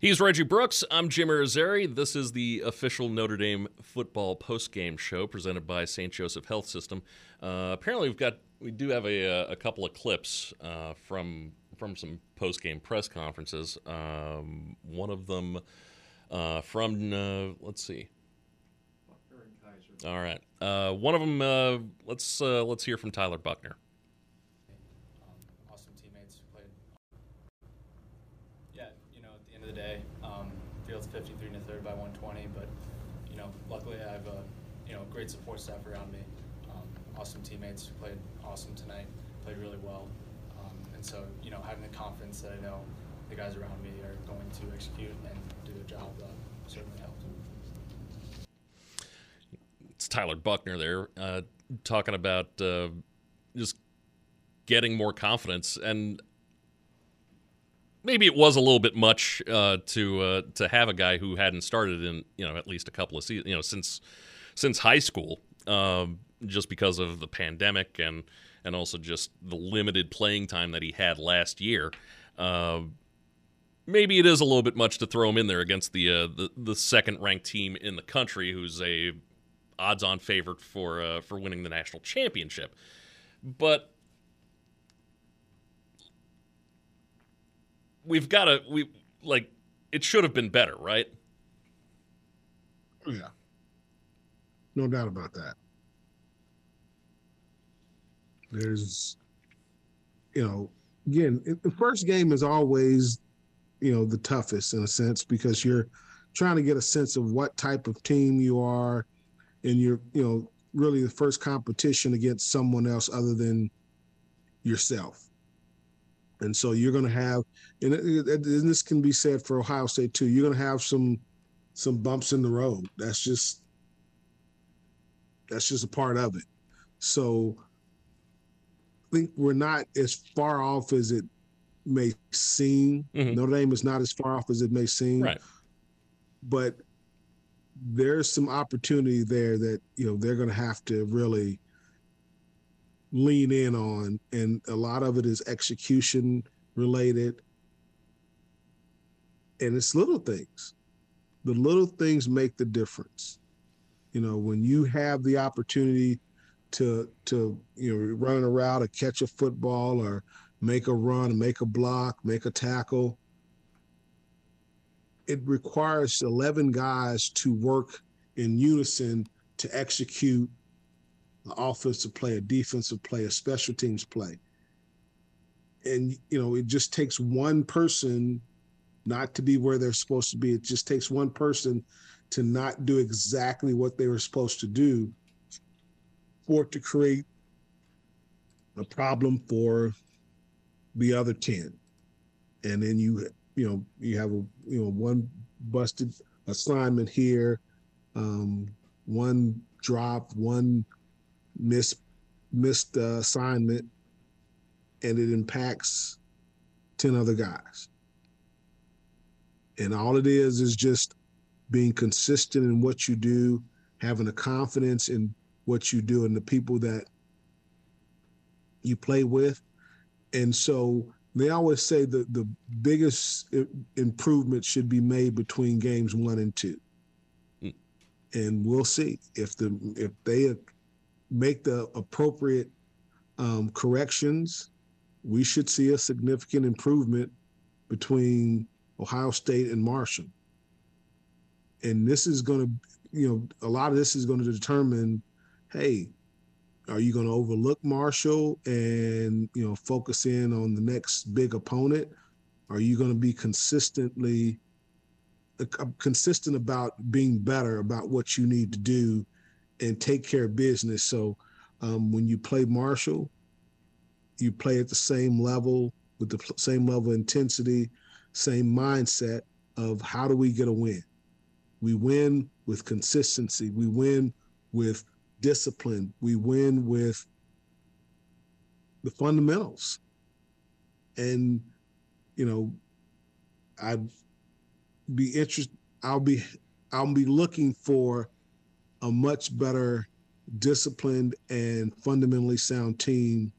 He's Reggie Brooks. I'm Jim Irizarry. This is the official Notre Dame football postgame show presented by St. Joseph Health System. Uh, apparently, we've got we do have a, a couple of clips uh, from from some postgame press conferences. Um, one of them uh, from uh, let's see, all right. Uh, one of them. Uh, let's uh, let's hear from Tyler Buchner. Um, awesome teammates played. Yeah, you know, at the end of the day, um, field's 53 and a third by 120, but you know, luckily I have a you know great support staff around me. Um, awesome teammates played awesome tonight. Played really well, um, and so you know, having the confidence that I know the guys around me are going to execute and do their job uh, certainly helped. It's Tyler Buchner there uh, talking about uh, just getting more confidence. And maybe it was a little bit much uh, to uh, to have a guy who hadn't started in you know at least a couple of seasons you know since since high school um, just because of the pandemic and and also just the limited playing time that he had last year. Uh, maybe it is a little bit much to throw him in there against the uh, the, the second ranked team in the country, who's a odds-on favorite for uh, for winning the national championship. But we've got to we like it should have been better, right? Yeah. No doubt about that. There's you know, again, the first game is always, you know, the toughest in a sense because you're trying to get a sense of what type of team you are, and you're you know really the first competition against someone else other than yourself and so you're going to have and, this can be said for ohio state too you're going to have some some bumps in the road that's just that's just a part of it. So i think we're not as far off as it may seem. Mm-hmm. notre dame is not as far off as it may seem. Right. But there's some opportunity there that you know they're going to have to really lean in on and a lot of it is execution related. And it's little things. The little things make the difference you know when you have the opportunity to to you know run a route or catch a football or make a run, make a block, make a tackle. It requires 11 guys to work in unison to execute an offensive play, a defensive play, a special teams play. And, you know, it just takes one person not to be where they're supposed to be. It just takes one person to not do exactly what they were supposed to do for it to create a problem for the other 10 and then you you know you have a you know one busted assignment here um, one drop one miss missed uh, assignment and it impacts 10 other guys. And all it is is just being consistent in what you do having a confidence in what you do and the people that you play with. And so they always say that the biggest improvement should be made between games one and two. Mm. And we'll see if the if they make the appropriate um, corrections, we should see a significant improvement between Ohio State and Marshall. And this is going to, you know, a lot of this is going to determine, hey, are you going to overlook Marshall and you know focus in on the next big opponent? Are you going to be consistently uh, consistent about being better about what you need to do and take care of business? So um, when you play Marshall, you play at the same level with the same level of intensity, same mindset of how do we get a win? We win with consistency. We win with discipline. We win with the fundamentals. And, you know, I'd be interested, I'll be, I'll be looking for a much better disciplined and fundamentally sound team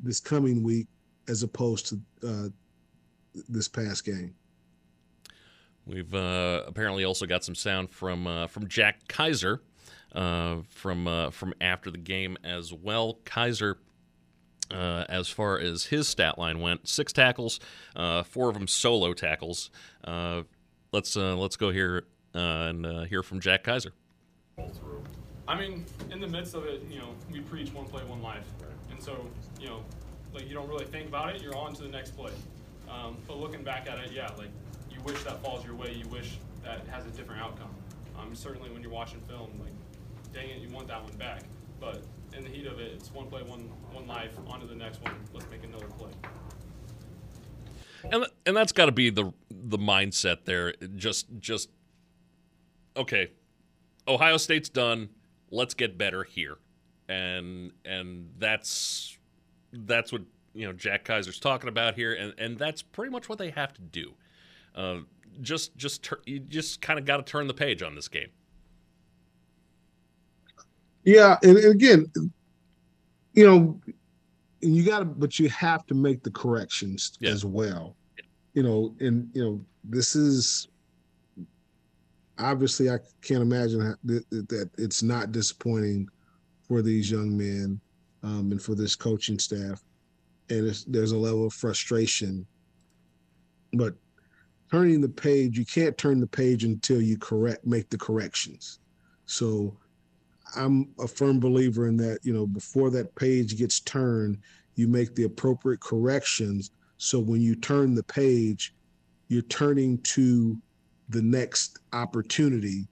this coming week as opposed to uh, this past game. We've uh, apparently also got some sound from uh, from Jack Kiser uh, from uh, from after the game as well. Kiser, uh, as far as his stat line went, six tackles, uh, four of them solo tackles. Let's let's go here and hear from Jack Kiser. I mean, in the midst of it, you know, we preach one play, one life, and so you know, like you don't really think about it. You're on to the next play. Um, but looking back at it, yeah, like you wish that falls your way. You wish that has a different outcome. Um, certainly when you're watching film, like dang it, you want that one back. But in the heat of it, it's one play, one one life. On to the next one. Let's make another play. And and that's got to be the the mindset there. Just just okay. Ohio State's done. Let's get better here, and and that's that's what you know Jack Kiser's talking about here, and and that's pretty much what they have to do. Uh, just just you just kind of got to turn the page on this game. Yeah, and, and again, you know, you got to, but you have to make the corrections yeah. as well. You know, and you know, this is obviously I can't imagine that, that it's not disappointing for these young men um, and for this coaching staff, and there's a level of frustration. But turning the page, you can't turn the page until you correct, make the corrections. So I'm a firm believer in that, you know, before that page gets turned, you make the appropriate corrections. So when you turn the page, you're turning to the next opportunity,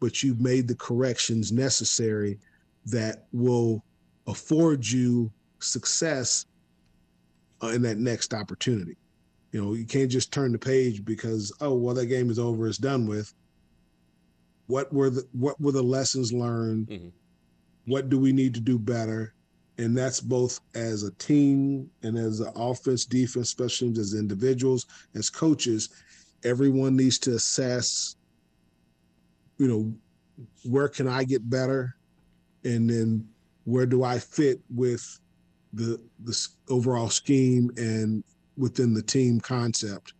but you've made the corrections necessary that will afford you success uh, in that next opportunity. You know, you can't just turn the page because, oh, well, that game is over, it's done with. What were the what were the lessons learned? Mm-hmm. what do we need to do better? And that's both as a team and as an offense defense special teams as individuals as coaches everyone needs to assess you know where can i get better? And then where do i fit with the the overall scheme and within the team concept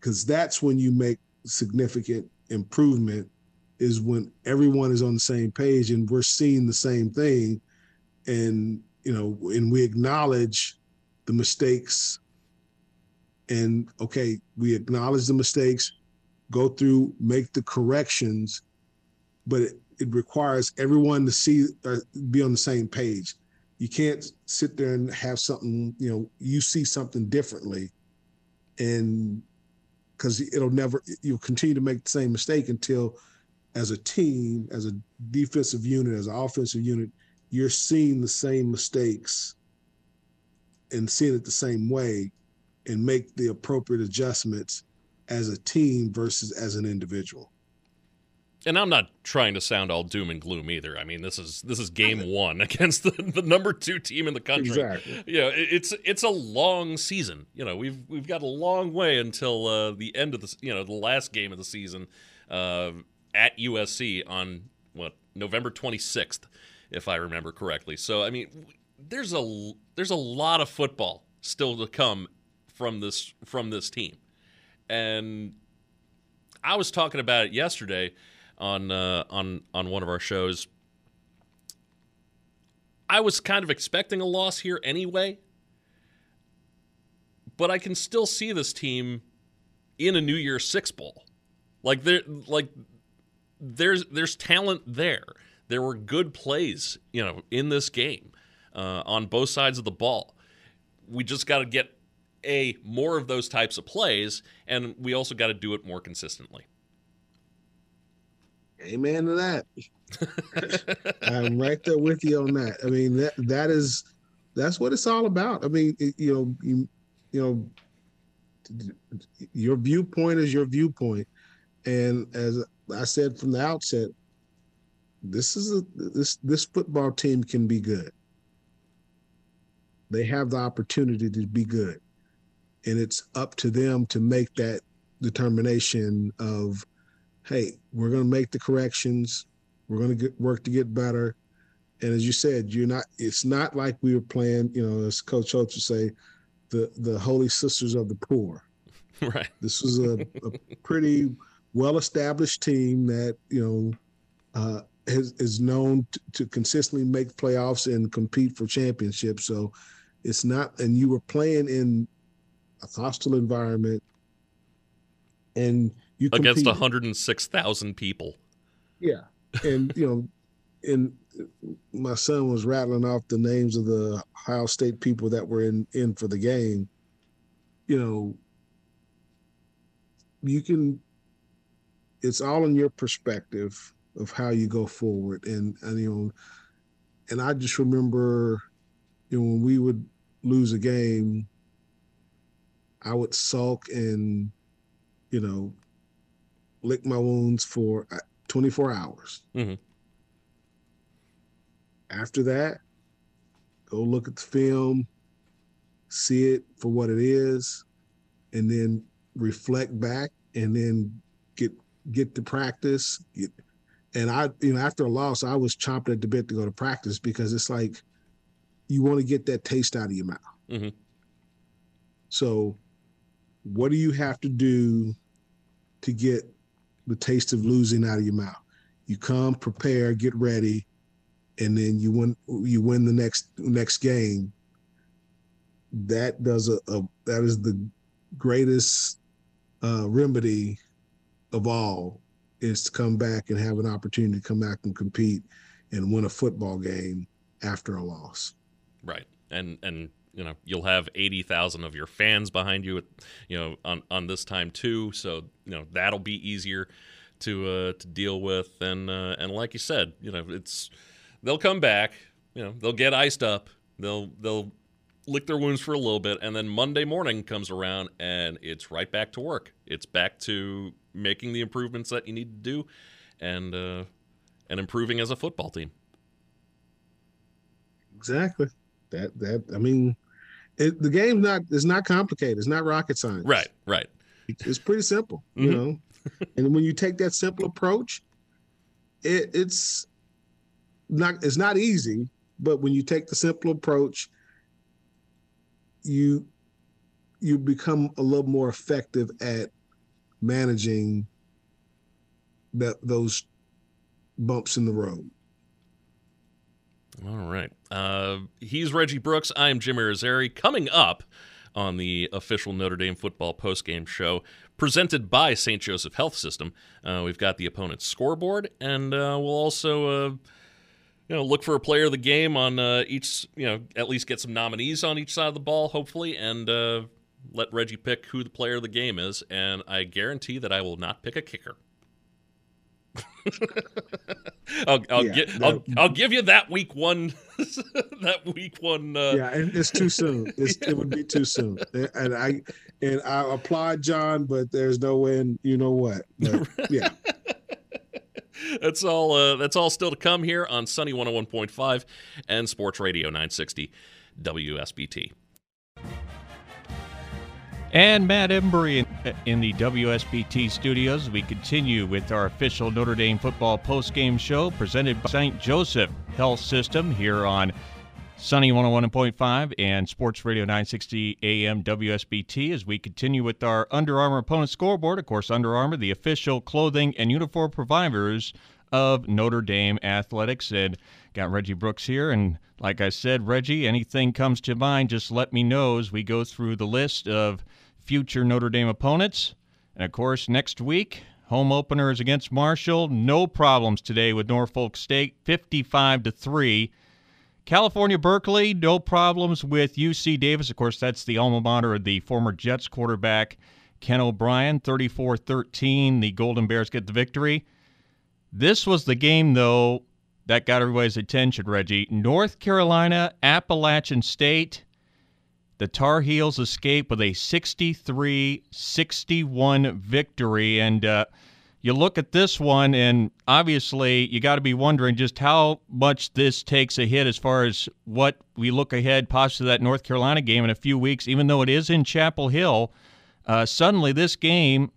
because that's when you make significant improvement is when everyone is on the same page and we're seeing the same thing and you know, and we acknowledge the mistakes. And okay, we acknowledge the mistakes, go through, make the corrections, but it, it requires everyone to see uh, be on the same page. You can't sit there and have something, you know, you see something differently, and because it'll never, you'll continue to make the same mistake until, as a team, as a defensive unit, as an offensive unit, you're seeing the same mistakes and seeing it the same way and make the appropriate adjustments as a team versus as an individual. And I'm not trying to sound all doom and gloom either. I mean, this is this is game one <laughs> against the, the number two team in the country. Exactly. You know, it, it's it's a long season. You know, we've we've got a long way until uh, the end of the you know the last game of the season uh, at USC on what November 26th, if I remember correctly. So I mean, there's a there's a lot of football still to come from this from this team, and I was talking about it yesterday on uh, on on one of our shows. I was kind of expecting a loss here anyway, but I can still see this team in a New Year's Six bowl. Like there, like there's there's talent there. There were good plays, you know, in this game uh, on both sides of the ball. We just got to get a more of those types of plays, and we also got to do it more consistently. Amen to that. <laughs> I'm right there with you on that. I mean that that is that's what it's all about. I mean, it, you know, you you know, your viewpoint is your viewpoint, and as I said from the outset, this is a this this football team can be good. They have the opportunity to be good, and it's up to them to make that determination of hey, we're going to make the corrections. We're going to work to get better. And as you said, you're not. It's not like we were playing. You know, as Coach Holtz would say, the the holy sisters of the poor. <laughs> Right. This was a, a pretty well established team that you know uh, is, is known to, to consistently make playoffs and compete for championships. So it's not. And you were playing in a hostile environment, and you against 106,000 people. Yeah, and you know, and my son was rattling off the names of the Ohio State people that were in in for the game. You know, you can. It's all in your perspective of how you go forward, and and you know, and I just remember, you know, when we would lose a game, I would sulk and, you know, lick my wounds for uh, 24 hours. Mm-hmm. After that, go look at the film, see it for what it is, and then reflect back and then get get to practice. And I, you know, after a loss, I was chomping at the bit to go to practice because it's like you want to get that taste out of your mouth. Mm-hmm. So, what do you have to do to get the taste of losing out of your mouth. You come, prepare, get ready, and then you win. You win the next next game. That does a, a that is the greatest uh, remedy of all is to come back and have an opportunity to come back and compete and win a football game after a loss. Right, and and you know you'll have 80,000 of your fans behind you at, you know on on this time too. So you know that'll be easier to uh to deal with. And uh and like you said you know it's they'll come back you know they'll get iced up they'll they'll lick their wounds for a little bit and then Monday morning comes around and it's right back to work. It's back to making the improvements that you need to do and uh and improving as a football team. Exactly. That that i mean it, the game's not it's not complicated. It's not rocket science. Right, right. It's pretty simple, mm-hmm. you know. and when you take that simple approach, it, it's not it's not easy, but when you take the simple approach, you you become a little more effective at managing that those bumps in the road. All right. Uh he's Reggie Brooks. I am Jim Irizarry. Coming up on the official Notre Dame football postgame show, presented by St. Joseph Health System, uh, we've got the opponent's scoreboard, and uh, we'll also. Uh, you know, look for a player of the game on uh, each. You know, at least get some nominees on each side of the ball, hopefully, and uh, let Reggie pick who the player of the game is. And I guarantee that I will not pick a kicker. <laughs> I'll, I'll, Yeah, that- I'll, I'll give you that week one. <laughs> that week one. Uh, yeah, and it's too soon. It's, <laughs> it would be too soon. And I and I applaud John, but there's no way. In, you know what? But, yeah. that's all. Uh, that's all still to come here on Sunny 101.5 and Sports Radio 960 WSBT. And Matt Embry in, the WSBT studios. We continue with our official Notre Dame football postgame show presented by St. Joseph Health System here on Sunny 101.5 and Sports Radio 960 AM WSBT as we continue with our Under Armour opponent scoreboard. Of course, Under Armour, the official clothing and uniform providers of Notre Dame athletics. And got Reggie Brooks here. And like I said, Reggie, anything comes to mind, just let me know as we go through the list of future Notre Dame opponents. And of course, next week, home opener is against Marshall. No problems today with Norfolk State, 55 to 3. California Berkeley, no problems with UC Davis. Of course, that's the alma mater of the former Jets quarterback Ken O'Brien, 34 13. The Golden Bears get the victory. This was the game, though, that got everybody's attention, Reggie. North Carolina, Appalachian State. The Tar Heels escape with a 63 61 victory. And uh, you look at this one, and obviously you got to be wondering just how much this takes a hit as far as what we look ahead, possibly that North Carolina game in a few weeks, even though it is in Chapel Hill. Uh, suddenly, this game,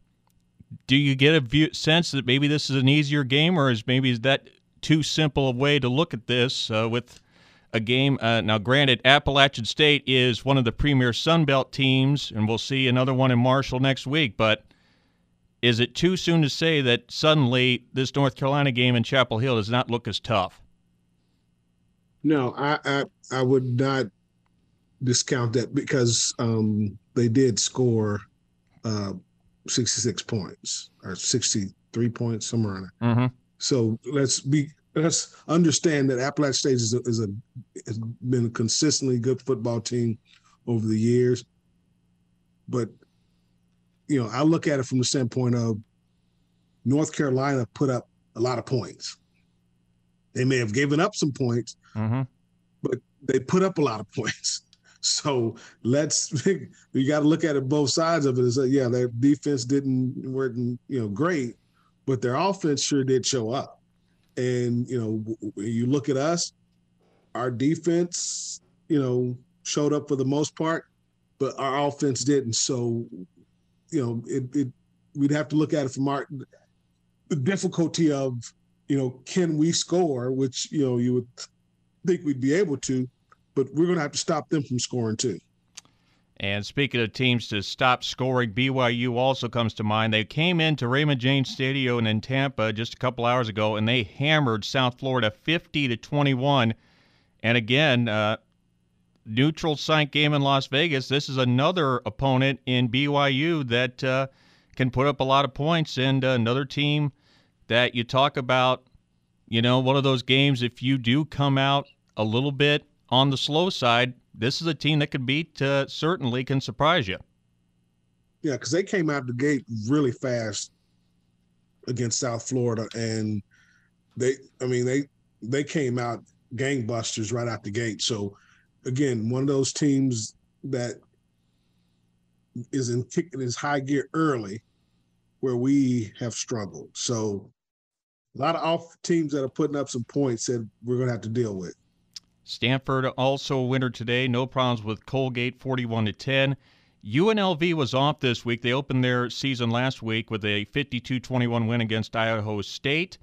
do you get a view, sense that maybe this is an easier game, or is maybe that too simple a way to look at this uh, with a game? Uh, now, granted, Appalachian State is one of the premier Sun Belt teams, and we'll see another one in Marshall next week, but is it too soon to say that suddenly this North Carolina game in Chapel Hill does not look as tough? No, I, I I would not discount that because um, they did score uh, 66 points or 63 points somewhere around there. Mm-hmm. So let's be let's understand that Appalachian State is a, is a has been a consistently good football team over the years. But you know, I look at it from the standpoint of North Carolina put up a lot of points. They may have given up some points, Mm-hmm. but they put up a lot of points. <laughs> So let's <laughs> you got to look at it both sides of it. Is that yeah, their defense didn't weren't you know great, but their offense sure did show up. And you know, you look at us, our defense, you know, showed up for the most part, but our offense didn't. So, you know, it, it we'd have to look at it from our the difficulty of, you know, can we score, which you know you would think we'd be able to, but we're going to have to stop them from scoring too. And speaking of teams to stop scoring, BYU also comes to mind. They came into Raymond James Stadium in Tampa just a couple hours ago, and they hammered South Florida 50 to 21. And again, uh, neutral site game in Las Vegas. This is another opponent in BYU that uh, can put up a lot of points, and uh, another team that you talk about. You know, one of those games. If you do come out a little bit on the slow side, this is a team that can beat. Uh, certainly can surprise you. Yeah, because they came out the gate really fast against South Florida, and they, I mean, they they came out gangbusters right out the gate. So, again, one of those teams that is in kicking his high gear early, where we have struggled. So, a lot of off teams that are putting up some points said we're going to have to deal with. Stanford also a winner today. No problems with Colgate, 41 to 10. UNLV was off this week. They opened their season last week with a 52-21 win against Idaho State.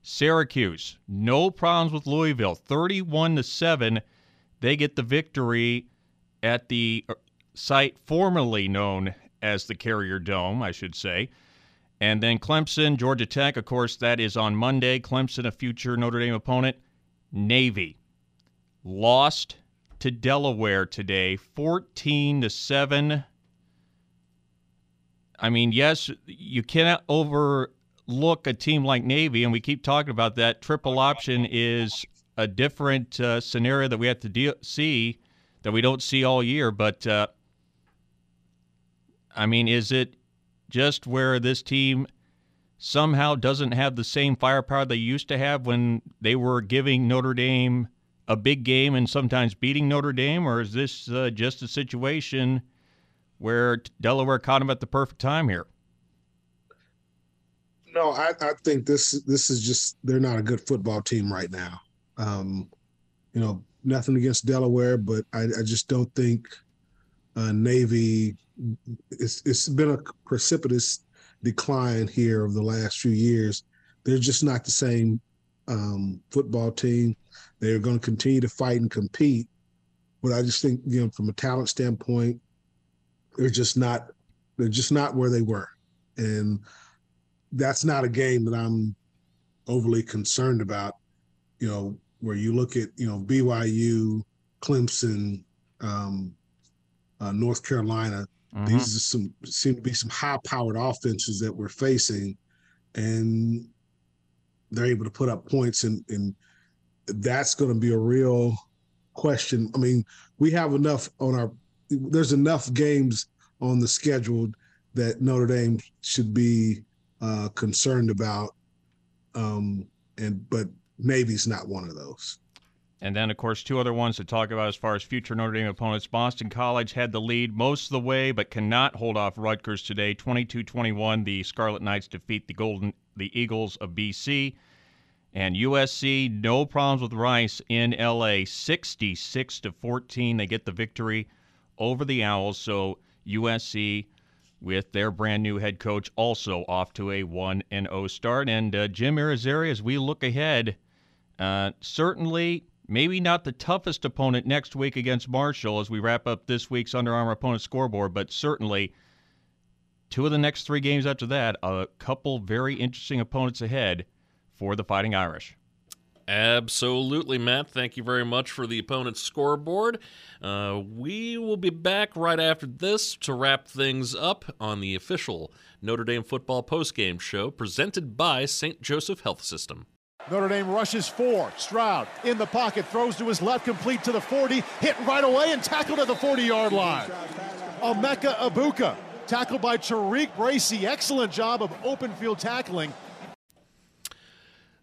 Syracuse, no problems with Louisville, 31 to 7. They get the victory at the uh, site formerly known as the Carrier Dome, I should say. And then Clemson, Georgia Tech, of course, that is on Monday. Clemson, a future Notre Dame opponent. Navy lost to Delaware today, 14 to 7. I mean, yes, you cannot overlook a team like Navy, and we keep talking about that. Triple option is a different uh, scenario that we have to deal, see that we don't see all year. But uh, I mean, is it just where this team somehow doesn't have the same firepower they used to have when they were giving Notre Dame a big game and sometimes beating Notre Dame, or is this uh, just a situation where Delaware caught them at the perfect time here? No, I, I think this this is just they're not a good football team right now. Um, you know, nothing against Delaware, but I, I just don't think uh, Navy. It's it's been a precipitous decline here over the last few years. They're just not the same um, football team. They're going to continue to fight and compete, but I just think you know from a talent standpoint, they're just not they're just not where they were, and that's not a game that I'm overly concerned about. You know, where you look at you know BYU, Clemson, um, uh, North Carolina. Mm-hmm. These are some seem to be some high-powered offenses that we're facing, and they're able to put up points, and and that's going to be a real question. I mean, we have enough on our. There's enough games on the schedule that Notre Dame should be uh, concerned about, um, and but Navy's not one of those. And then, of course, two other ones to talk about as far as future Notre Dame opponents. Boston College had the lead most of the way, but cannot hold off Rutgers today. 22-21, the Scarlet Knights defeat the Golden the Eagles of BC. And USC, no problems with Rice in LA, 66 to 14. They get the victory over the Owls. So USC, with their brand new head coach, also off to a 1 and 0 start. And uh, Jim Irizarry, as we look ahead, uh, certainly maybe not the toughest opponent next week against Marshall as we wrap up this week's Under Armour opponent scoreboard, but certainly two of the next three games after that, a couple very interesting opponents ahead for the Fighting Irish. Absolutely, Matt. Thank you very much for the opponent's scoreboard. Uh, we will be back right after this to wrap things up on the official Notre Dame football postgame show presented by St. Joseph Health System. Notre Dame rushes four. Stroud in the pocket, throws to his left, complete to the 40, hit right away and tackled at the 40 yard line. Emeka Egbuka, tackled by Tariq Bracy. Excellent job of open field tackling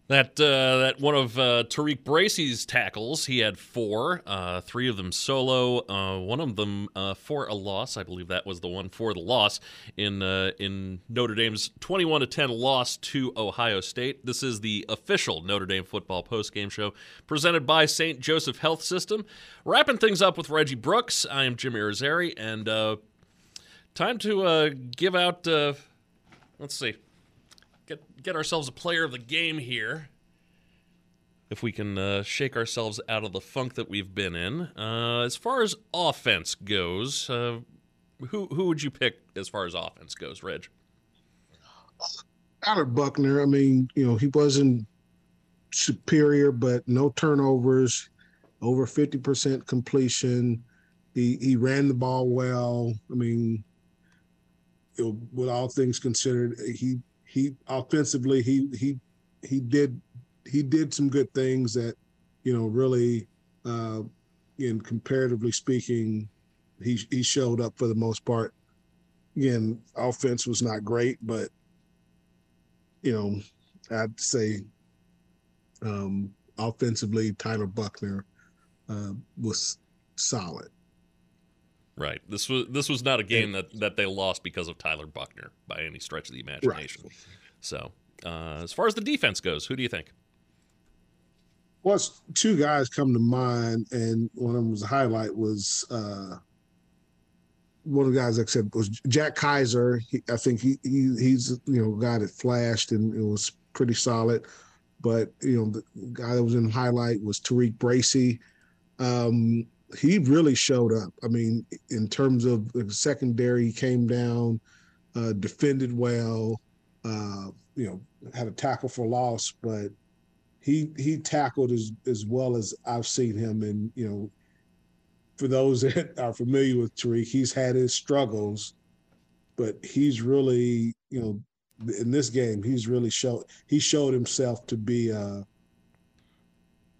that uh, that one of uh, Tariq Bracy's tackles, he had four, uh, three of them solo, uh, one of them uh, for a loss. I believe that was the one for the loss in uh, in Notre Dame's 21 to 10 loss to Ohio State. This is the official Notre Dame football post game show presented by St. Joseph Health System. Wrapping things up with Reggie Brooks. I am Jimmy Irizarry, and time to give out. let's see get get ourselves a player of the game here. If we can uh, shake ourselves out of the funk that we've been in. Uh, as far as offense goes, uh, who who would you pick as far as offense goes, Reg? Tyler Buchner. I mean, you know, he wasn't superior, but no turnovers, over fifty percent completion. He he ran the ball well. I mean, you know, with all things considered, he he offensively he he he did he did some good things that you know really uh in comparatively speaking he he showed up for the most part. Again offense was not great but you know i'd say um offensively tyler buchner uh, was solid Right. This was this was not a game that, that they lost because of Tyler Buchner by any stretch of the imagination. Right. So, uh, as far as the defense goes, who do you think? Well, two guys come to mind, and one of them was a highlight was uh, one of the guys I said was Jack Kiser. He, I think he, he he's you know guy that flashed and it was pretty solid. But you know the guy that was in highlight was Tariq Bracy. Um, he really showed up. I mean, in terms of the secondary, he came down, uh, defended well, uh, you know, had a tackle for loss, but he he tackled as as well as I've seen him, and you know, for those <laughs> that are familiar with Tariq, he's had his struggles, but he's really, you know, in this game, he's really showed he showed himself to be a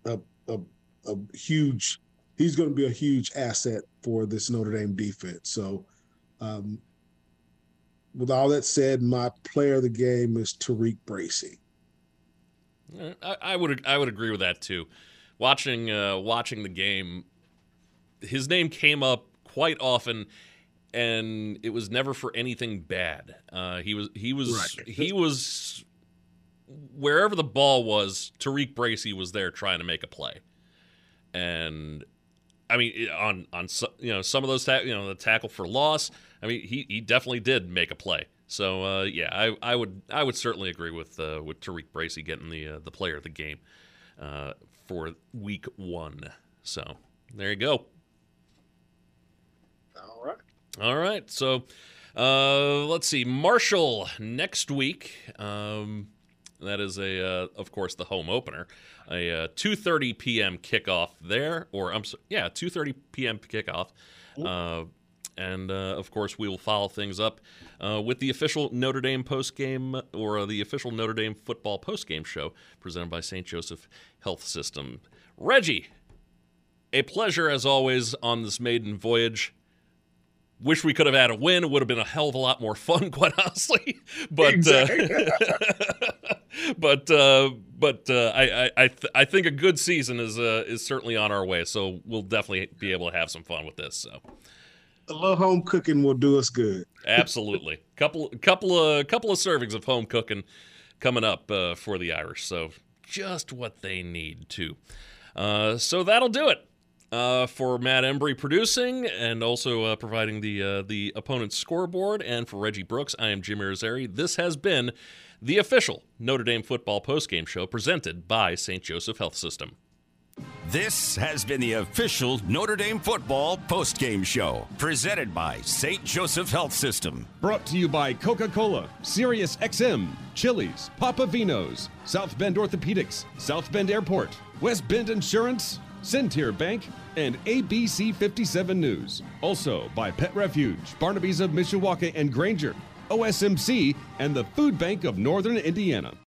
a a, a huge. He's going to be a huge asset for this Notre Dame defense. So, um, with all that said, my player of the game is Tariq Bracy. I, I would I would agree with that too. Watching uh, watching the game, his name came up quite often, and it was never for anything bad. Uh, he was he was right. he was wherever the ball was. Tariq Bracy was there trying to make a play, and I mean on on you know some of those ta- you know the tackle for loss. I mean he he definitely did make a play. So uh, yeah, I, I would I would certainly agree with uh, with Tariq Bracy getting the uh, the player of the game uh, for week one. So there you go. All right. All right. So uh, let's see. Marshall next week. Um, that is a uh, of course the home opener. A 2:30 p.m. kickoff there, or I'm sorry, yeah, 2:30 p.m. kickoff. and of course, we will follow things up uh, with the official Notre Dame post game or uh, the official Notre Dame football post game show presented by St. Joseph Health System. Reggie, a pleasure as always on this maiden voyage. Wish we could have had a win. It would have been a hell of a lot more fun, <laughs> quite honestly. But exactly. <laughs> but uh, but uh, I I th- I think a good season is uh, is certainly on our way. So we'll definitely be able to have some fun with this. So a little home cooking will do us good. Absolutely, <laughs> couple couple of couple of servings of home cooking coming up uh, for the Irish. So just what they need to. Uh, so that'll do it. Uh, for Matt Embry producing and also uh, providing the uh, the opponent's scoreboard, and for Reggie Brooks, I am Jim Irizarry. This has been the official Notre Dame football postgame show presented by St. Joseph Health System. This has been the official Notre Dame football postgame show, presented by St. Joseph Health System. Brought to you by Coca Cola, Sirius XM, Chili's, Papa Vino's, South Bend Orthopedics, South Bend Airport, West Bend Insurance, Centier Bank, and ABC 57 News. Also by Pet Refuge, Barnaby's of Mishawaka and Granger, OSMC, and the Food Bank of Northern Indiana.